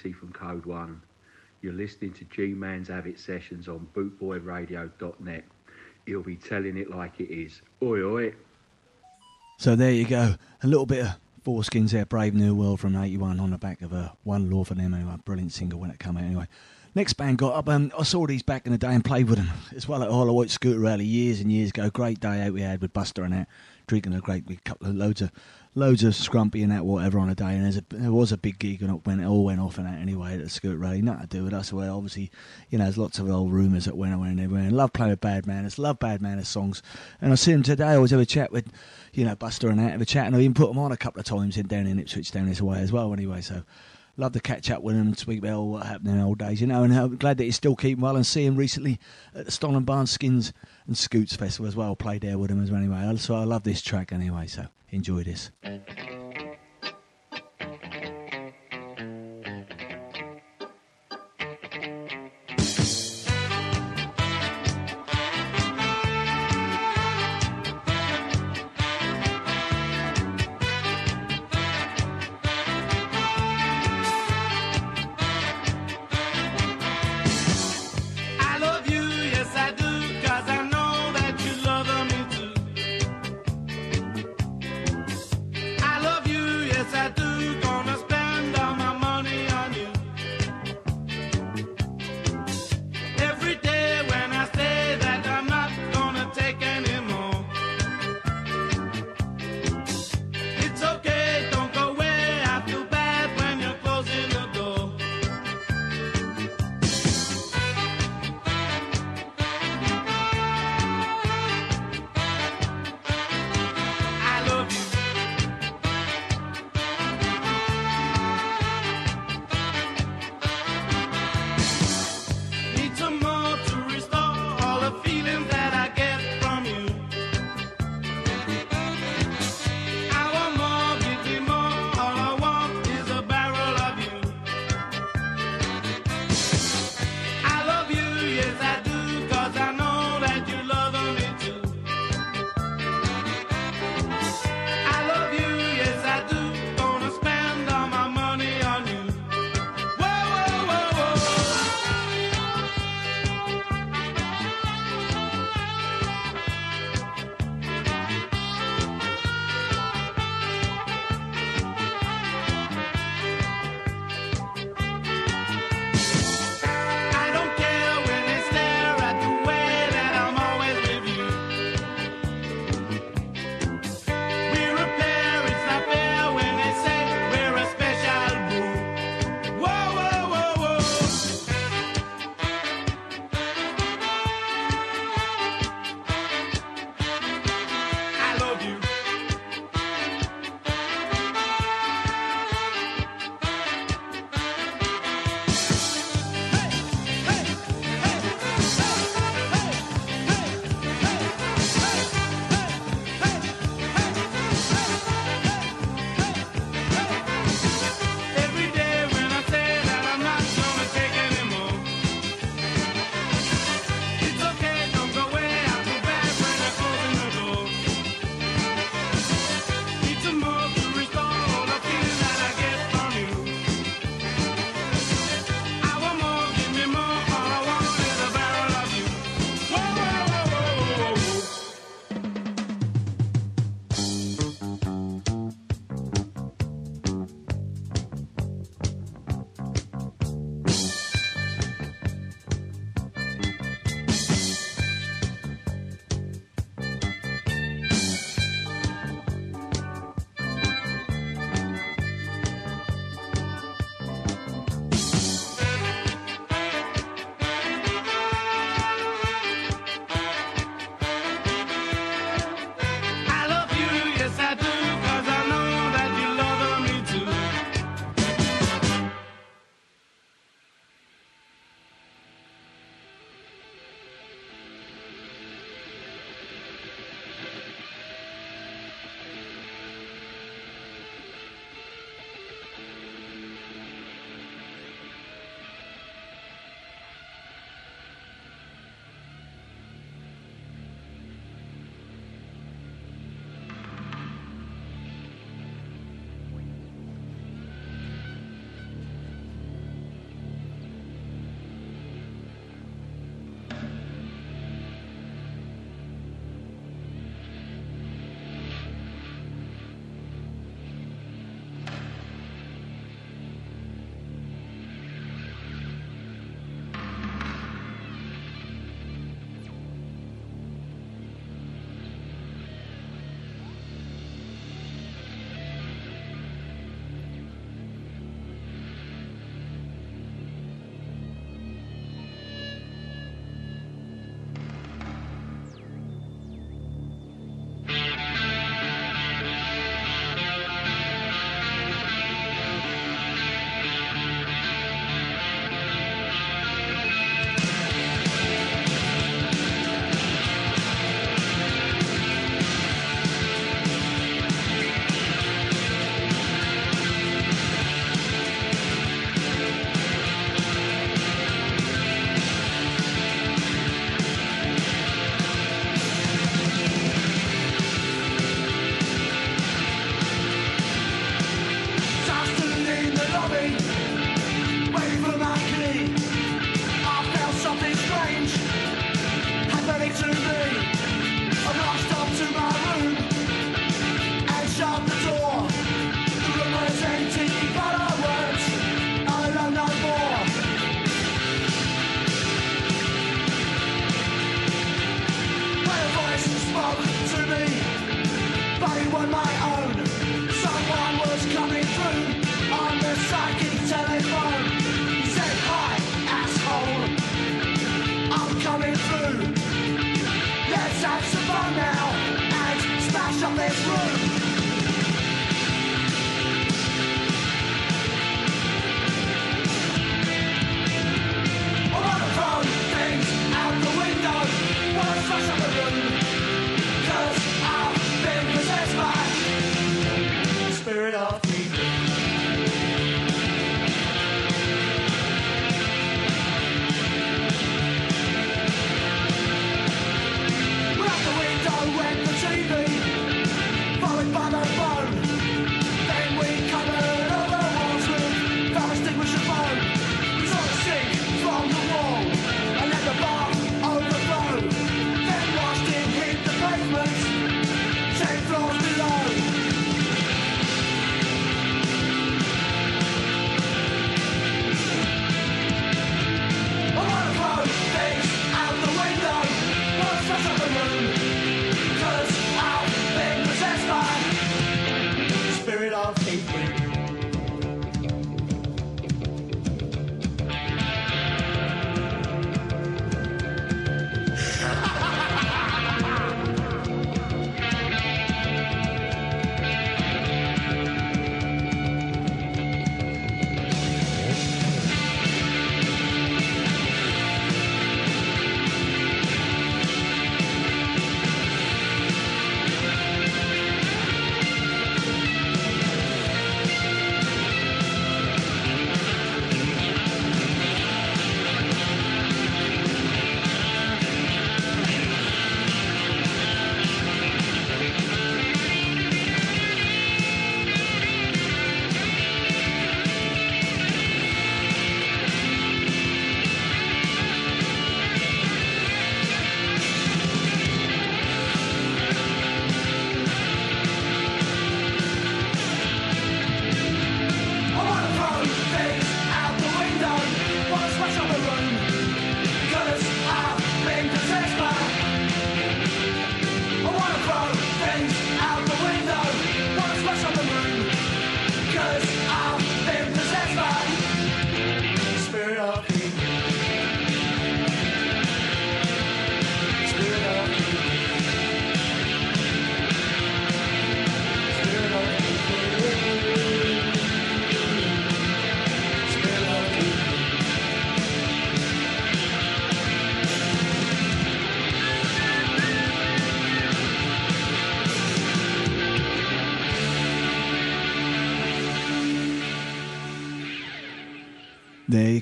is from Code One. You're listening to G Man's Av It Sessions on bootboyradio.net. He'll be telling it like it is. Oi, oi. So there you go. A little bit of 4-Skins there, Brave New World from 81 on the back of a One Law for them. Anyway, brilliant single when it came out. Anyway, next band got up. Um, I saw these back in the day and played with them as well at Wight Scooter Rally years and years ago. Great day out we had with Buster and that, drinking a great big couple of loads of loads of scrumpy and that whatever on a day. And a, there was a big gig and went it all went off and that anyway at the Scooter Rally. Nothing to do with us. Well, obviously, you know, there's lots of old rumours that went away and everywhere. And love playing with Bad Manners, love Bad Manners songs. And I see them today. I always have a chat with, you know, Buster and that, have a chat, and I even put them on a couple of times in down in Ipswich down this way as well. Anyway, so love to catch up with him and speak about what happened in the old days, you know. And I'm glad that he's still keeping well and see him recently at the Stolen Barn Skins and Scoots Festival as well. Played there with him as well. Anyway, so I love this track anyway. So enjoy this.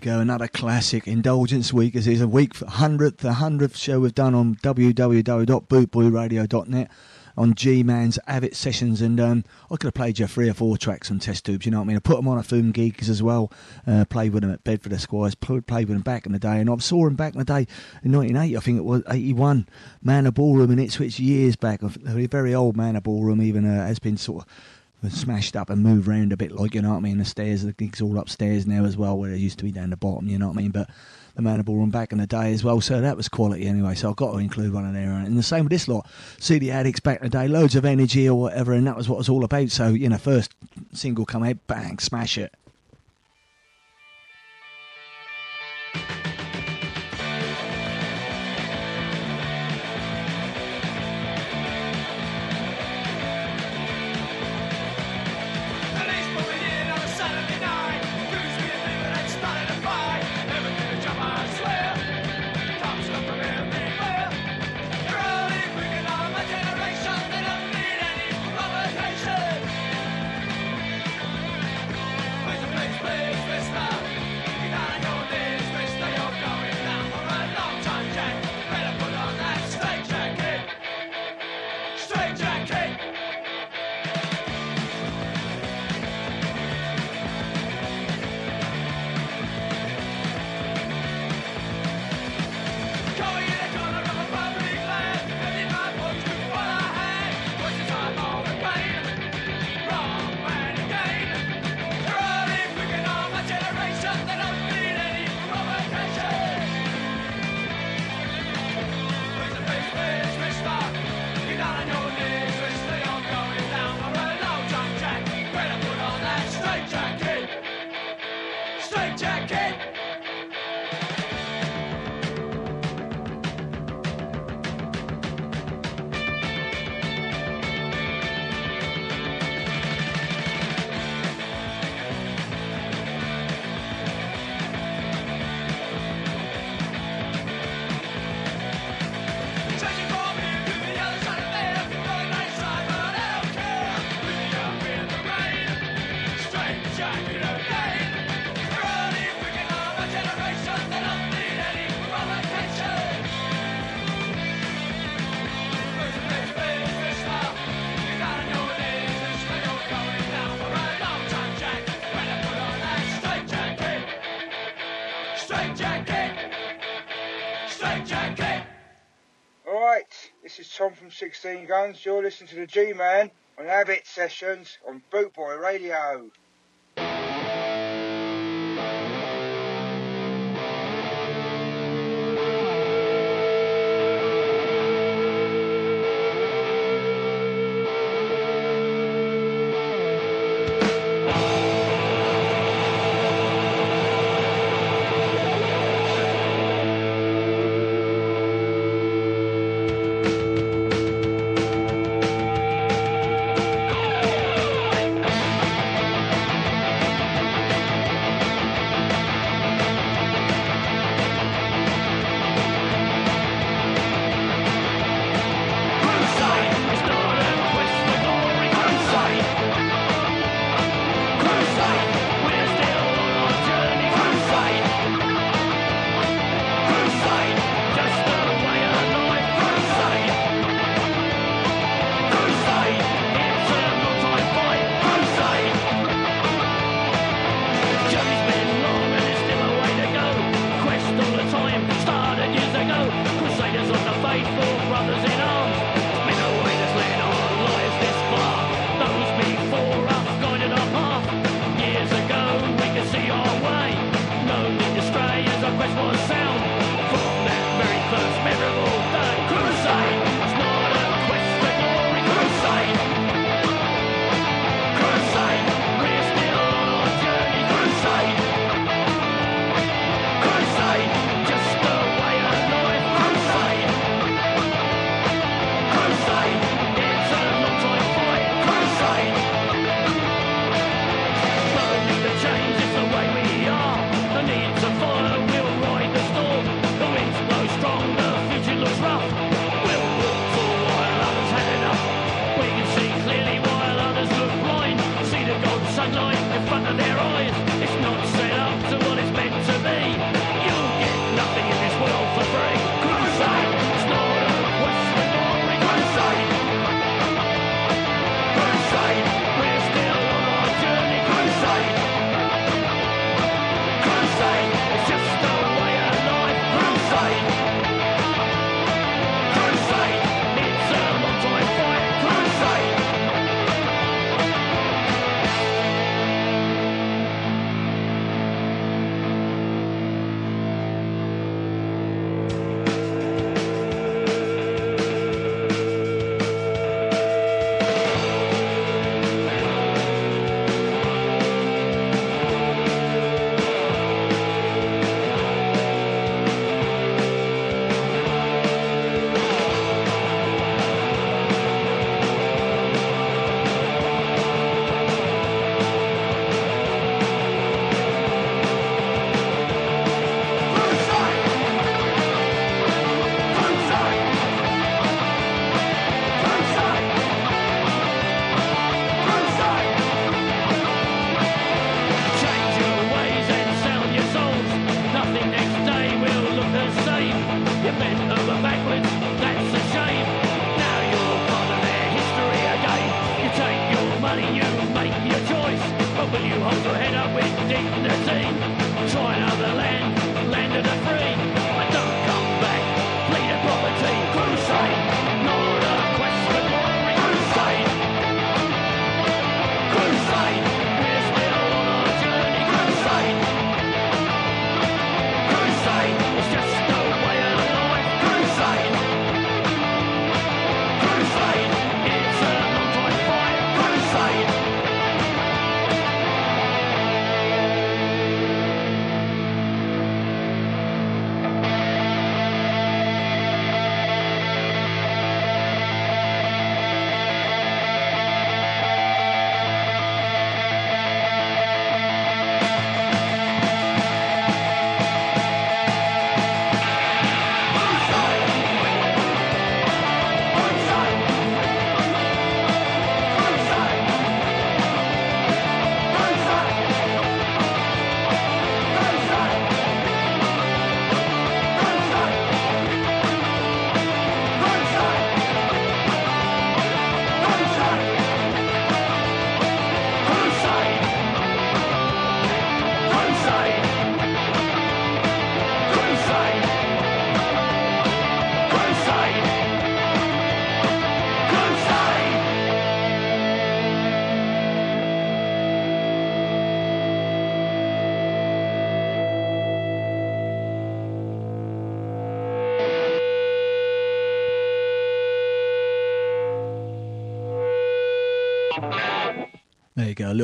Go, another classic Indulgence Week. This is a week for 100th, the 100th show we've done on www.bootboyradio.net on G Man's Av It Sessions. And um, I could have played you three or four tracks on test tubes, you know what I mean? I put them on a Foom Geeks as well, uh, played with them at Bedford Esquires, pl- played with them back in the day. And I saw them back in the day in 1980, I think it was 81, Manor Ballroom in Ipswich years back. A very old Manor Ballroom, even uh, has been sort of smashed up and moved around a bit, like you know what I mean. The stairs, the gig's all upstairs now as well, where it used to be down the bottom, you know what I mean. But the Manor Ballroom back in the day as well, so that was quality anyway. So I've got to include one in there. And the same with this lot, see the Adicts back in the day, loads of energy or whatever, and that was what it was all about. So you know, first single come out, bang, smash it. 16 Guns. You're listening to the G Man on Av It Sessions on Bootboy Radio.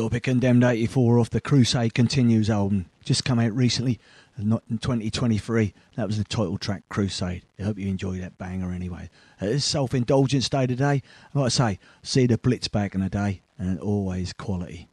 little bit condemned 84 off the Crusade Continues album, just come out recently, not in 2023. That was the title track, Crusade. I hope you enjoy that banger anyway. Uh, it's Self Indulgence Day today. Like I say, see the Blitz back in a day, and always quality.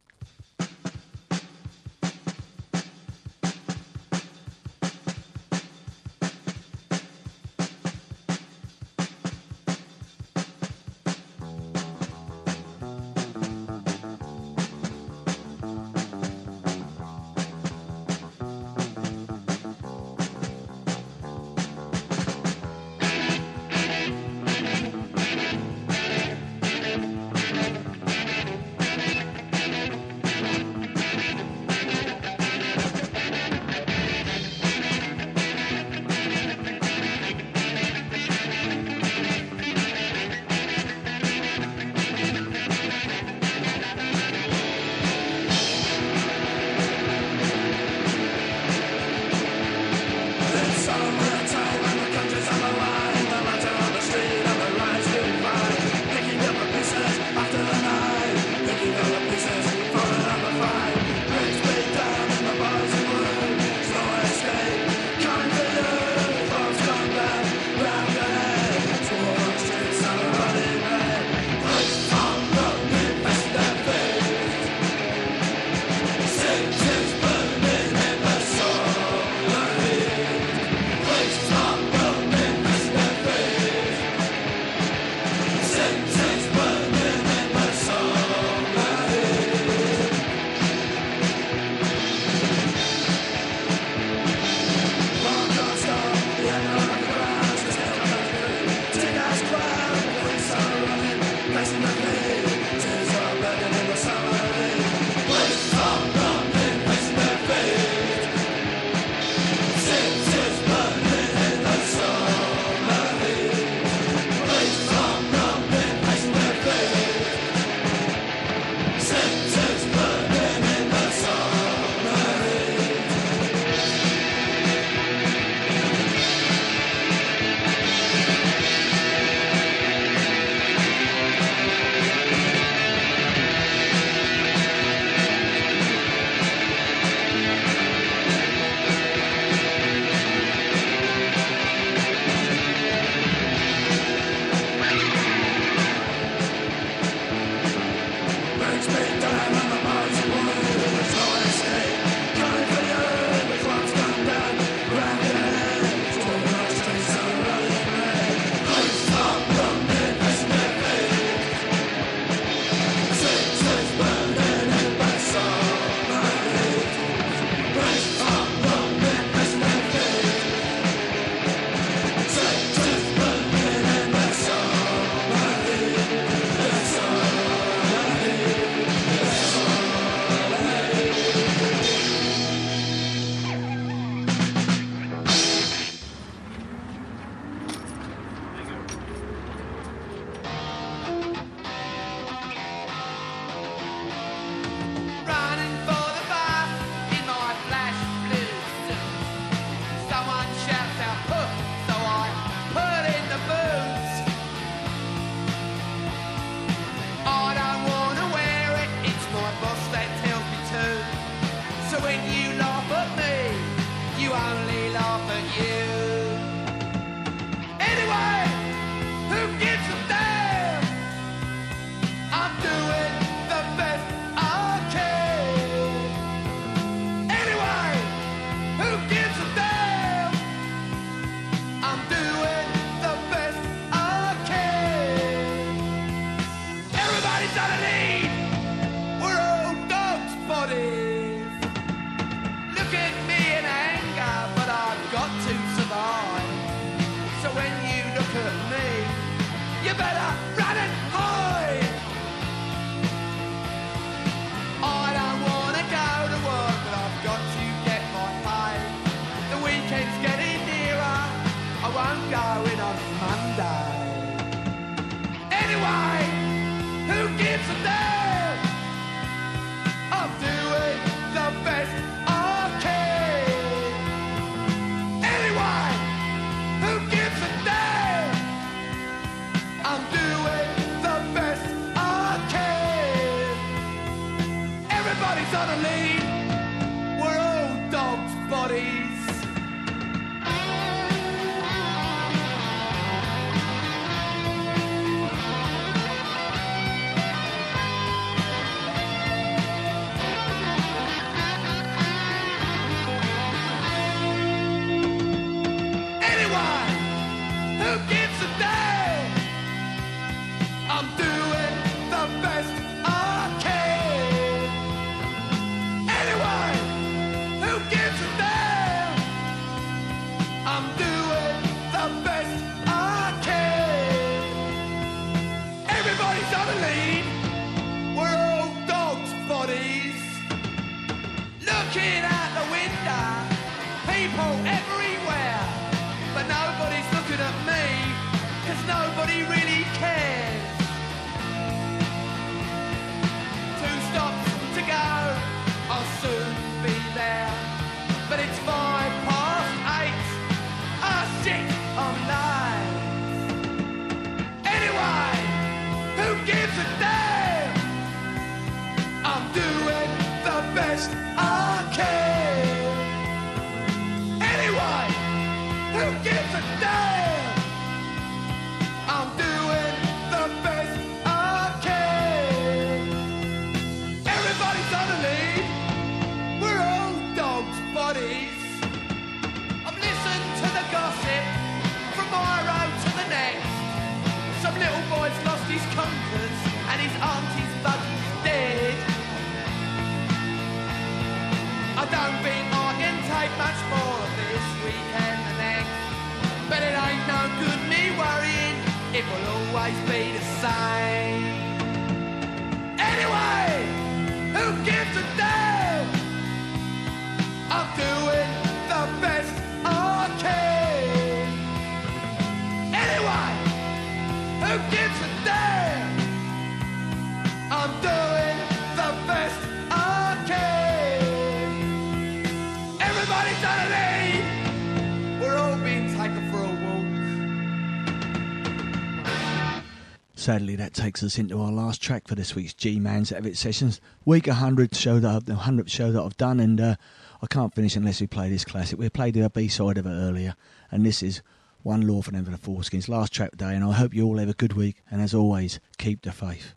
Sadly, that takes us into our last track for this week's G Man's Av It Sessions. Week 100 show that I've, the 100th show that I've done, and uh, I can't finish unless we play this classic. We played the B side of it earlier, and this is One Law for Them for the 4-Skins. Last track day, and I hope you all have a good week, and as always, keep the faith.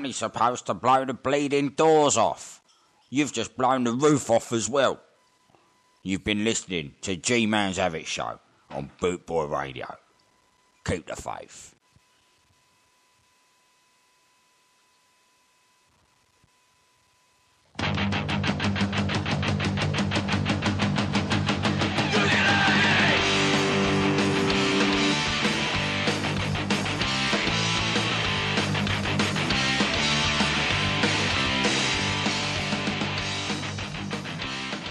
Only supposed to blow the bleeding doors off. You've just blown the roof off as well. You've been listening to G Man's Av It Show on Boot Boy Radio. Keep the faith.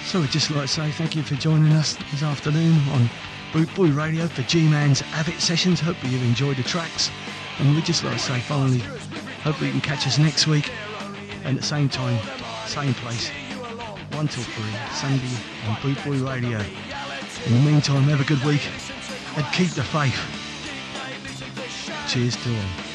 So we'd just like to say thank you for joining us this afternoon on Boot Boy Radio for G-Man's Av It Sessions. Hope you've enjoyed the tracks. And we'd just like to say finally, hopefully you can catch us next week and at the same time, same place, 1 till 3, Sunday on Boot Boy Radio. In the meantime, have a good week and keep the faith. Cheers to all.